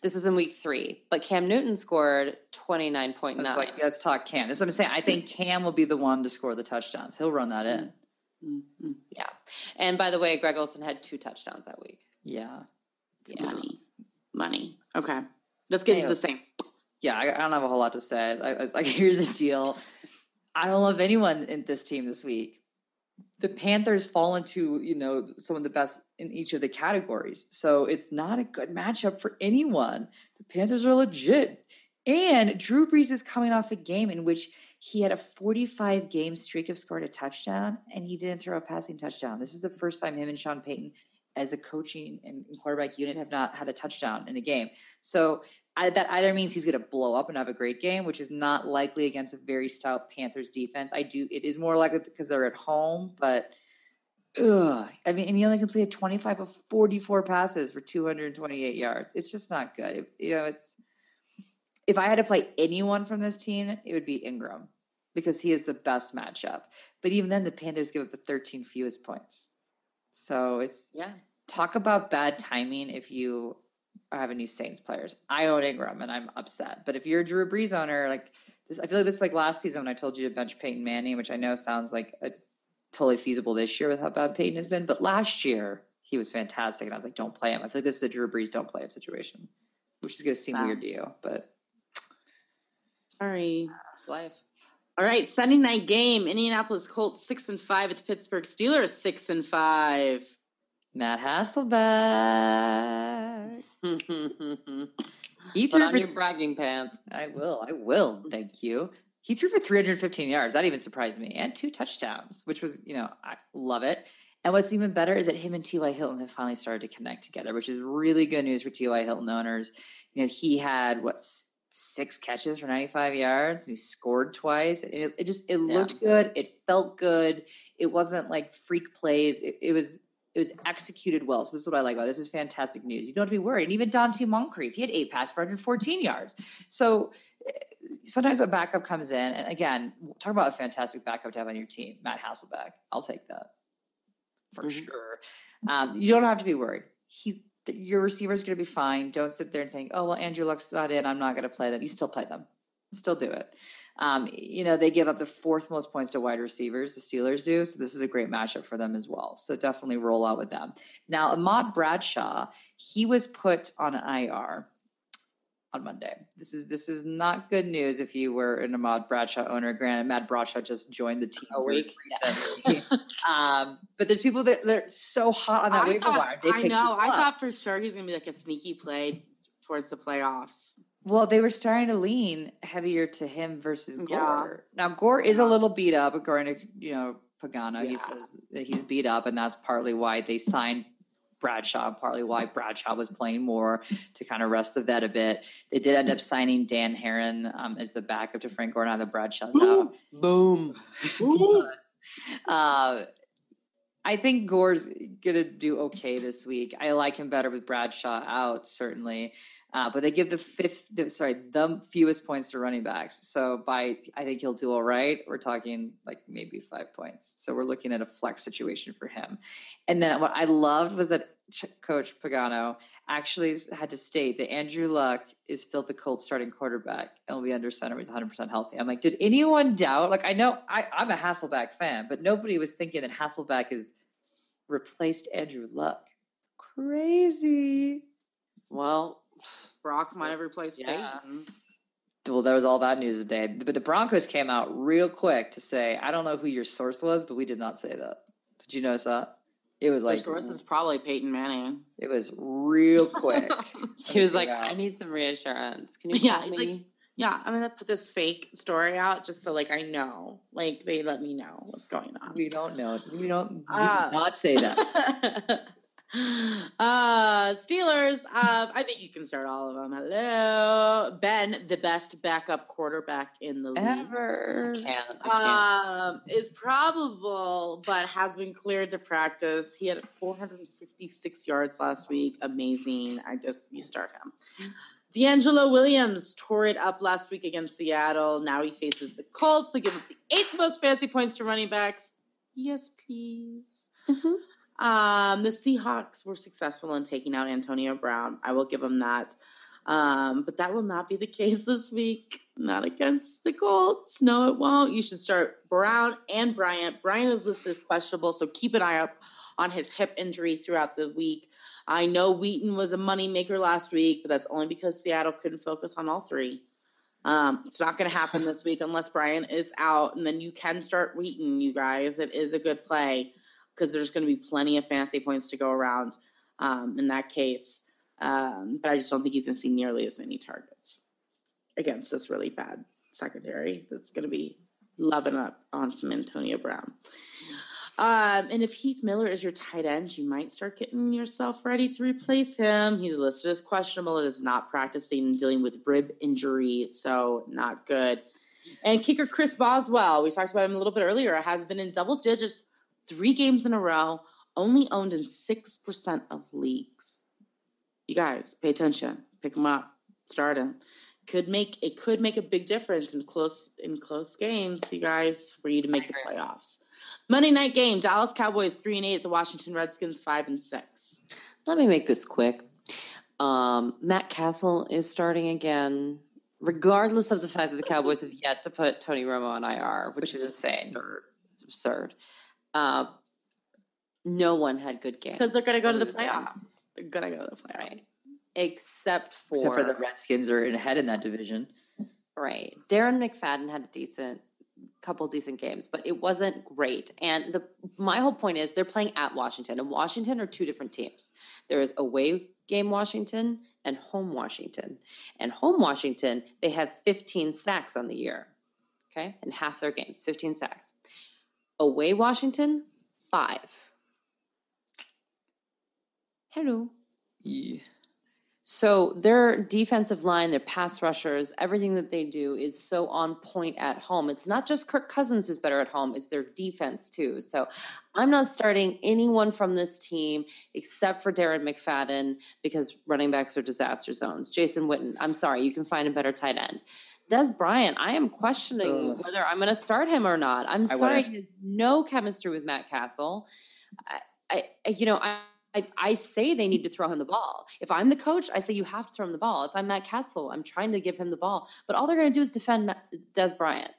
This was in week three, but Cam Newton scored twenty nine point nine. Let's like let's talk Cam. That's what I'm saying. I think Cam will be the one to score the touchdowns. He'll run that in. Mm-hmm. yeah. And by the way, Greg Olsen had two touchdowns that week. Yeah. Yeah. Money. Money. Okay. Let's get into the Saints. Yeah, I, I don't have a whole lot to say. I, I was like, here's the deal. I don't love anyone in this team this week. The Panthers fall into, you know, some of the best in each of the categories. So it's not a good matchup for anyone. The Panthers are legit. And Drew Brees is coming off a game in which he had a 45 game streak of scored a touchdown and he didn't throw a passing touchdown. This is the first time him and Sean Payton as a coaching and quarterback unit have not had a touchdown in a game. So I, that either means he's going to blow up and have a great game, which is not likely against a very stout Panthers defense. I do. It is more likely because they're at home, but ugh, I mean, and he only completed 25 of 44 passes for 228 yards. It's just not good. It- you know, it's if I had to play anyone from this team, it would be Ingram because he is the best matchup. But even then, the Panthers give up the 13 fewest points. So it's Yeah. talk about bad timing if you are having these Saints players. I own Ingram and I'm upset. But if you're a Drew Brees owner, like this, I feel like this is like last season when I told you to bench Peyton Manning, which I know sounds like a, totally feasible this year with how bad Peyton has been. But last year he was fantastic, and I was like, don't play him. I feel like this is a Drew Brees don't play him situation, which is going to seem Wow. weird to you, but Sorry. Life. All right, Sunday night game. Indianapolis Colts six and five It's Pittsburgh Steelers six and five. Matt Hasselbeck. He Put threw on for your bragging pants. I will. I will. Thank you. He threw for 315 yards. That even surprised me, and two touchdowns, which was, you know, I love it. And what's even better is that him and T.Y. Hilton have finally started to connect together, which is really good news for T.Y. Hilton owners. You know, he had what s- six catches for 95 yards, and he scored twice. It, it just it Yeah. looked good. It felt good. It wasn't like freak plays. It, it was it was executed well. So this is what I like about it. this. Is fantastic news. You don't have to be worried. And even Donte Moncrief, he had eight passes for 114 yards. So eh, sometimes a backup comes in, and again, talk about a fantastic backup to have on your team, Matt Hasselbeck. I'll take that for Mhm. sure. Um, you don't have to be worried. He's your receiver's going to be fine. Don't sit there and think, oh well, Andrew Luck's not in. I'm not going to play them. You still play them. Still do it. Um, you know, they give up the fourth most points to wide receivers, the Steelers do. So this is a great matchup for them as well. So definitely roll out with them. Now, Ahmad Bradshaw, he was put on IR on Monday. This is this is not good news if you were an Ahmad Bradshaw owner. Granted, Matt Bradshaw just joined the team A week. recently. um, but there's people that they're so hot on that I, waiver thought, wire. They I know. I thought for sure he's gonna be like a sneaky play towards the playoffs. Well, they were starting to lean heavier to him versus Gore. Yeah. Now Gore is a little beat up, according to you know Pagano. He says that he's beat up, and that's partly why they signed Bradshaw, and partly why Bradshaw was playing more to kind of rest the vet a bit. They did end up signing Dan Herron um, as the backup to Frank Gore now that Bradshaw's out. Boom. uh, I think Gore's gonna do okay this week. I like him better with Bradshaw out, certainly. Uh, but they give the fifth, the, sorry, the fewest points to running backs. So by, I think he'll do all right. We're talking like maybe five points. So we're looking at a flex situation for him. And then what I loved was that Ch- Coach Pagano actually had to state that Andrew Luck is still the Colts starting quarterback and will be under center. He's 100% healthy. I'm like, did anyone doubt? Like, I know I, I'm a Hasselbeck fan, but nobody was thinking that Hasselbeck has replaced Andrew Luck. Crazy. Well, Brock might have replaced Yeah. Peyton. Well, there was all that news today. But the Broncos came out real quick to say, I don't know who your source was, but we did not say that. Did you notice that? It was Their like, source is probably Peyton Manning. it was real quick. he was like, Yeah. I need some reassurance. Can you Yeah, tell he's me? like, yeah, I'm gonna put this fake story out just so like I know, like they let me know what's going on. we don't know. We don't we did Ah. not say that. uh Steelers, uh, I think you can start all of them. Hello. Ben, the best backup quarterback in the league. Ever. can't. I Um, is probable, but has been cleared to practice. He had 456 yards last week. Amazing. I just you start him. DeAngelo Williams tore it up last week against Seattle. Now he faces the Colts. They give up the eighth most fantasy points to running backs. Yes, please. can't. Um, the Seahawks were successful in taking out Antonio Brown. I will give them that. Um, but that will not be the case this week. Not against the Colts. No, it won't. You should start Brown and Bryant. Bryant is listed as questionable, so keep an eye up on his hip injury throughout the week. I know Wheaton was a moneymaker last week, but that's only because Seattle couldn't focus on all three. Um, it's not going to happen this week unless Bryant is out, and then you can start Wheaton, you guys. It is a good play because there's going to be plenty of fantasy points to go around um, in that case. Um, but I just don't think he's going to see nearly as many targets against this really bad secondary that's going to be loving up on some Antonio Brown. Um, and if Heath Miller is your tight end, you might start getting yourself ready to replace him. He's listed as questionable. It is not practicing and dealing with rib injury, so not good. And kicker Chris Boswell, we talked about him a little bit earlier, has been in double digits three games in a row, only owned in 6% of leagues. You guys, pay attention. Pick him up. Start him. Could make it could make a big difference in close in close games, you guys, for you to make the playoffs. Monday night game, Dallas Cowboys three and eight at the Washington Redskins five and six. Let me make this quick. Um, Matt Cassel is starting again, regardless of the fact that the Cowboys have yet to put Tony Romo on IR, which, Which is is insane. Absurd. It's absurd. Uh, no one had good games Because they're gonna go to the playoffs. They're gonna go to the playoffs. right? Except for, Except for the Redskins are ahead in that division. Right. Darren McFadden had a decent couple decent games, but it wasn't great. And the my whole point is they're playing at Washington, and Washington are two different teams. There is away game Washington and home Washington. And home Washington, they have 15 sacks on the year. Okay? In half their games, 15 sacks. Away Washington, 5. Hello. Yeah. So their defensive line, their pass rushers, everything that they do is so on point at home. It's not just Kirk Cousins who's better at home, it's their defense too. So I'm not starting anyone from this team except for Darren McFadden because running backs are disaster zones. Jason Witten, I'm sorry, you can find a better tight end. Dez Bryant, I am questioning Ugh. whether I'm going to start him or not. I'm sorry, he has no chemistry with Matt Cassel. I, I you know, I, I, I say they need to throw him the ball. If I'm the coach, I say you have to throw him the ball. If I'm Matt Cassel, I'm trying to give him the ball. But all they're going to do is defend Dez Bryant.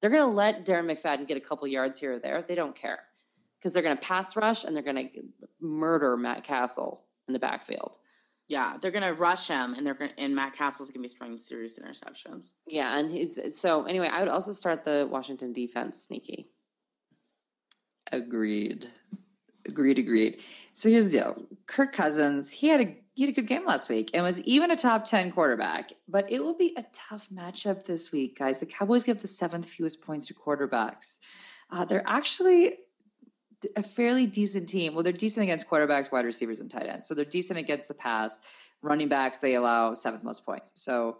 They're going to let Darren McFadden get a couple yards here or there. They don't care because they're going to pass rush and they're going to murder Matt Cassel in the backfield. Yeah, they're gonna rush him, and they're gonna, and Matt Cassel's gonna be throwing serious interceptions. Yeah, and he's so anyway. I would also start the Washington defense sneaky. Agreed. Agreed, agreed. So here's the deal. Kirk Cousins, he had a he had a good game last week and was even a top 10 quarterback. But it will be a tough matchup this week, guys. The Cowboys give the seventh fewest points to quarterbacks. Uh, they're actually a fairly decent team. Well, they're decent against quarterbacks, wide receivers, and tight ends. So they're decent against the pass. Running backs, they allow seventh most points. So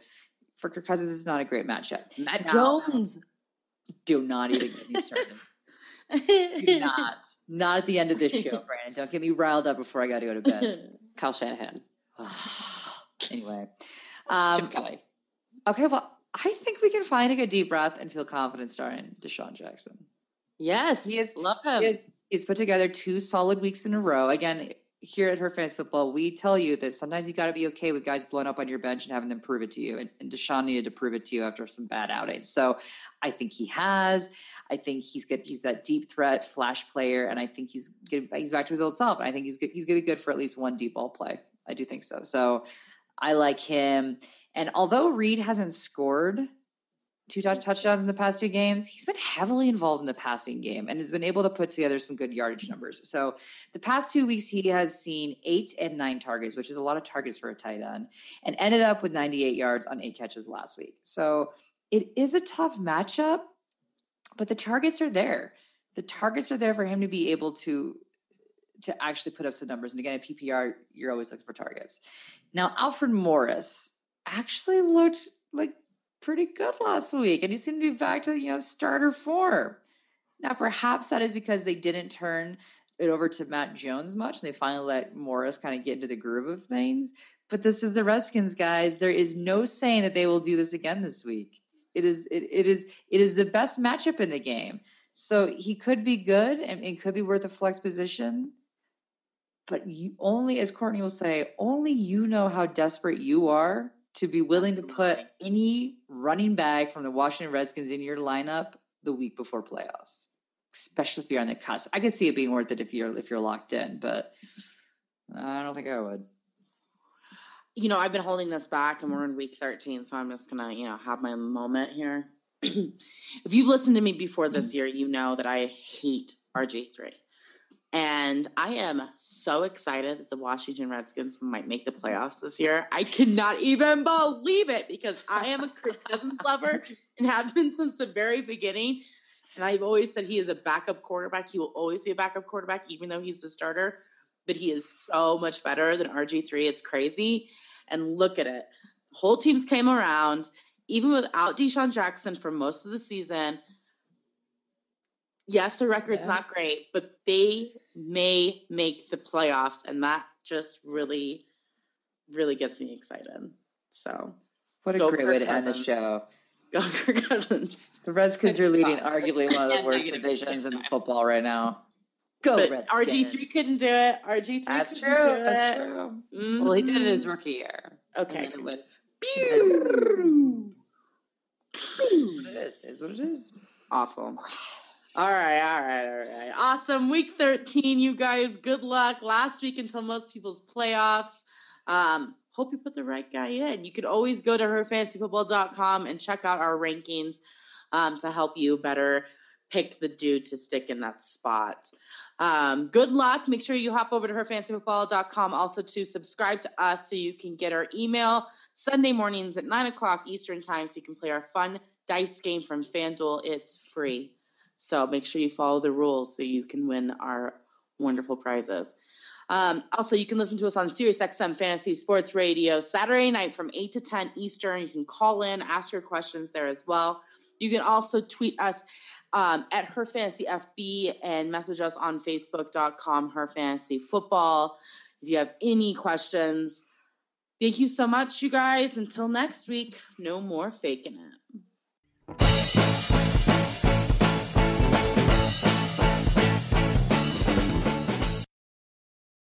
for Kirk Cousins, it's not a great matchup. Matt now, Jones. Do not even get me started. do not. Not at the end of this show, Brandon. Don't get me riled up before I got to go to bed. Kyle Shanahan. anyway. Um, Chip Kelly. Okay, well, I think we can find a good deep breath and feel confident starting DeSean Jackson. Yes, he is. Love him. He he's put together two solid weeks in a row. Again, here at Her Fans Football, we tell you that sometimes you got to be okay with guys blowing up on your bench and having them prove it to you. And, and DeSean needed to prove it to you after some bad outings. So I think he has. I think he's good. He's that deep threat flash player, and I think he's good, he's back to his old self. And I think he's good, he's going to be good for at least one deep ball play. I do think so. So I like him. And although Reed hasn't scored two touchdowns in the past two games. He's been heavily involved in the passing game and has been able to put together some good yardage numbers. So the past two weeks, he has seen eight and nine targets, which is a lot of targets for a tight end, and ended up with 98 yards on eight catches last week. So it is a tough matchup, but the targets are there. The targets are there for him to be able to to actually put up some numbers. And again, at PPR, you're always looking for targets. Now, Alfred Morris actually looked like pretty good last week, and he seemed to be back to you know starter form. Now, perhaps that is because they didn't turn it over to Matt Jones much, and they finally let Morris kind of get into the groove of things. But this is the Redskins, guys. There is no saying that they will do this again this week. It is it, it is it is the best matchup in the game. So he could be good and it could be worth a flex position. But you only, as Courtney will say, only you know how desperate you are to be willing Absolutely. to put any running back from the Washington Redskins in your lineup the week before playoffs, especially if you're on the cusp. I can see it being worth it if you're if you're locked in, but I don't think I would. You know, I've been holding this back, and we're in week 13, so I'm just gonna you know have my moment here. if you've listened to me before this mm. year, you know that I hate RG three. And I am so excited that the Washington Redskins might make the playoffs this year. I cannot even believe it because I am a Kirk Cousins lover and have been since the very beginning. And I've always said he is a backup quarterback. He will always be a backup quarterback, even though he's the starter. But he is so much better than RG3. It's crazy. And look at it. Whole teams came around, even without DeSean Jackson for most of the season. Yes, the record's yeah. not great, but they may make the playoffs, and that just really, really gets me excited. So, what a great way to end the show. Go Kirk Cousins. The Redskins are leading arguably one of the worst divisions in football right now. Go Redskins! RG three couldn't do it. RG three couldn't true. do it. That's true. Mm-hmm. Well, he did it his rookie year. Okay. Went, Pew! Pew! It is. It is what it is. Awful. All right, all right, all right. Awesome. Week 13, you guys. Good luck. Last week until most people's playoffs. Um, hope you put the right guy in. You could always go to herfantasyfootball.com and check out our rankings um, to help you better pick the dude to stick in that spot. Um, good luck. Make sure you hop over to herfantasyfootball.com also to subscribe to us so you can get our email Sunday mornings at 9 o'clock Eastern Time so you can play our fun dice game from FanDuel. It's free. So make sure you follow the rules so you can win our wonderful prizes. Um, also, you can listen to us on SiriusXM Fantasy Sports Radio Saturday night from 8 to 10 Eastern. You can call in, ask your questions there as well. You can also tweet us um, at Her Fantasy FB and message us on Facebook.com, Her Fantasy Football. If you have any questions, thank you so much, you guys. Until next week, no more faking it.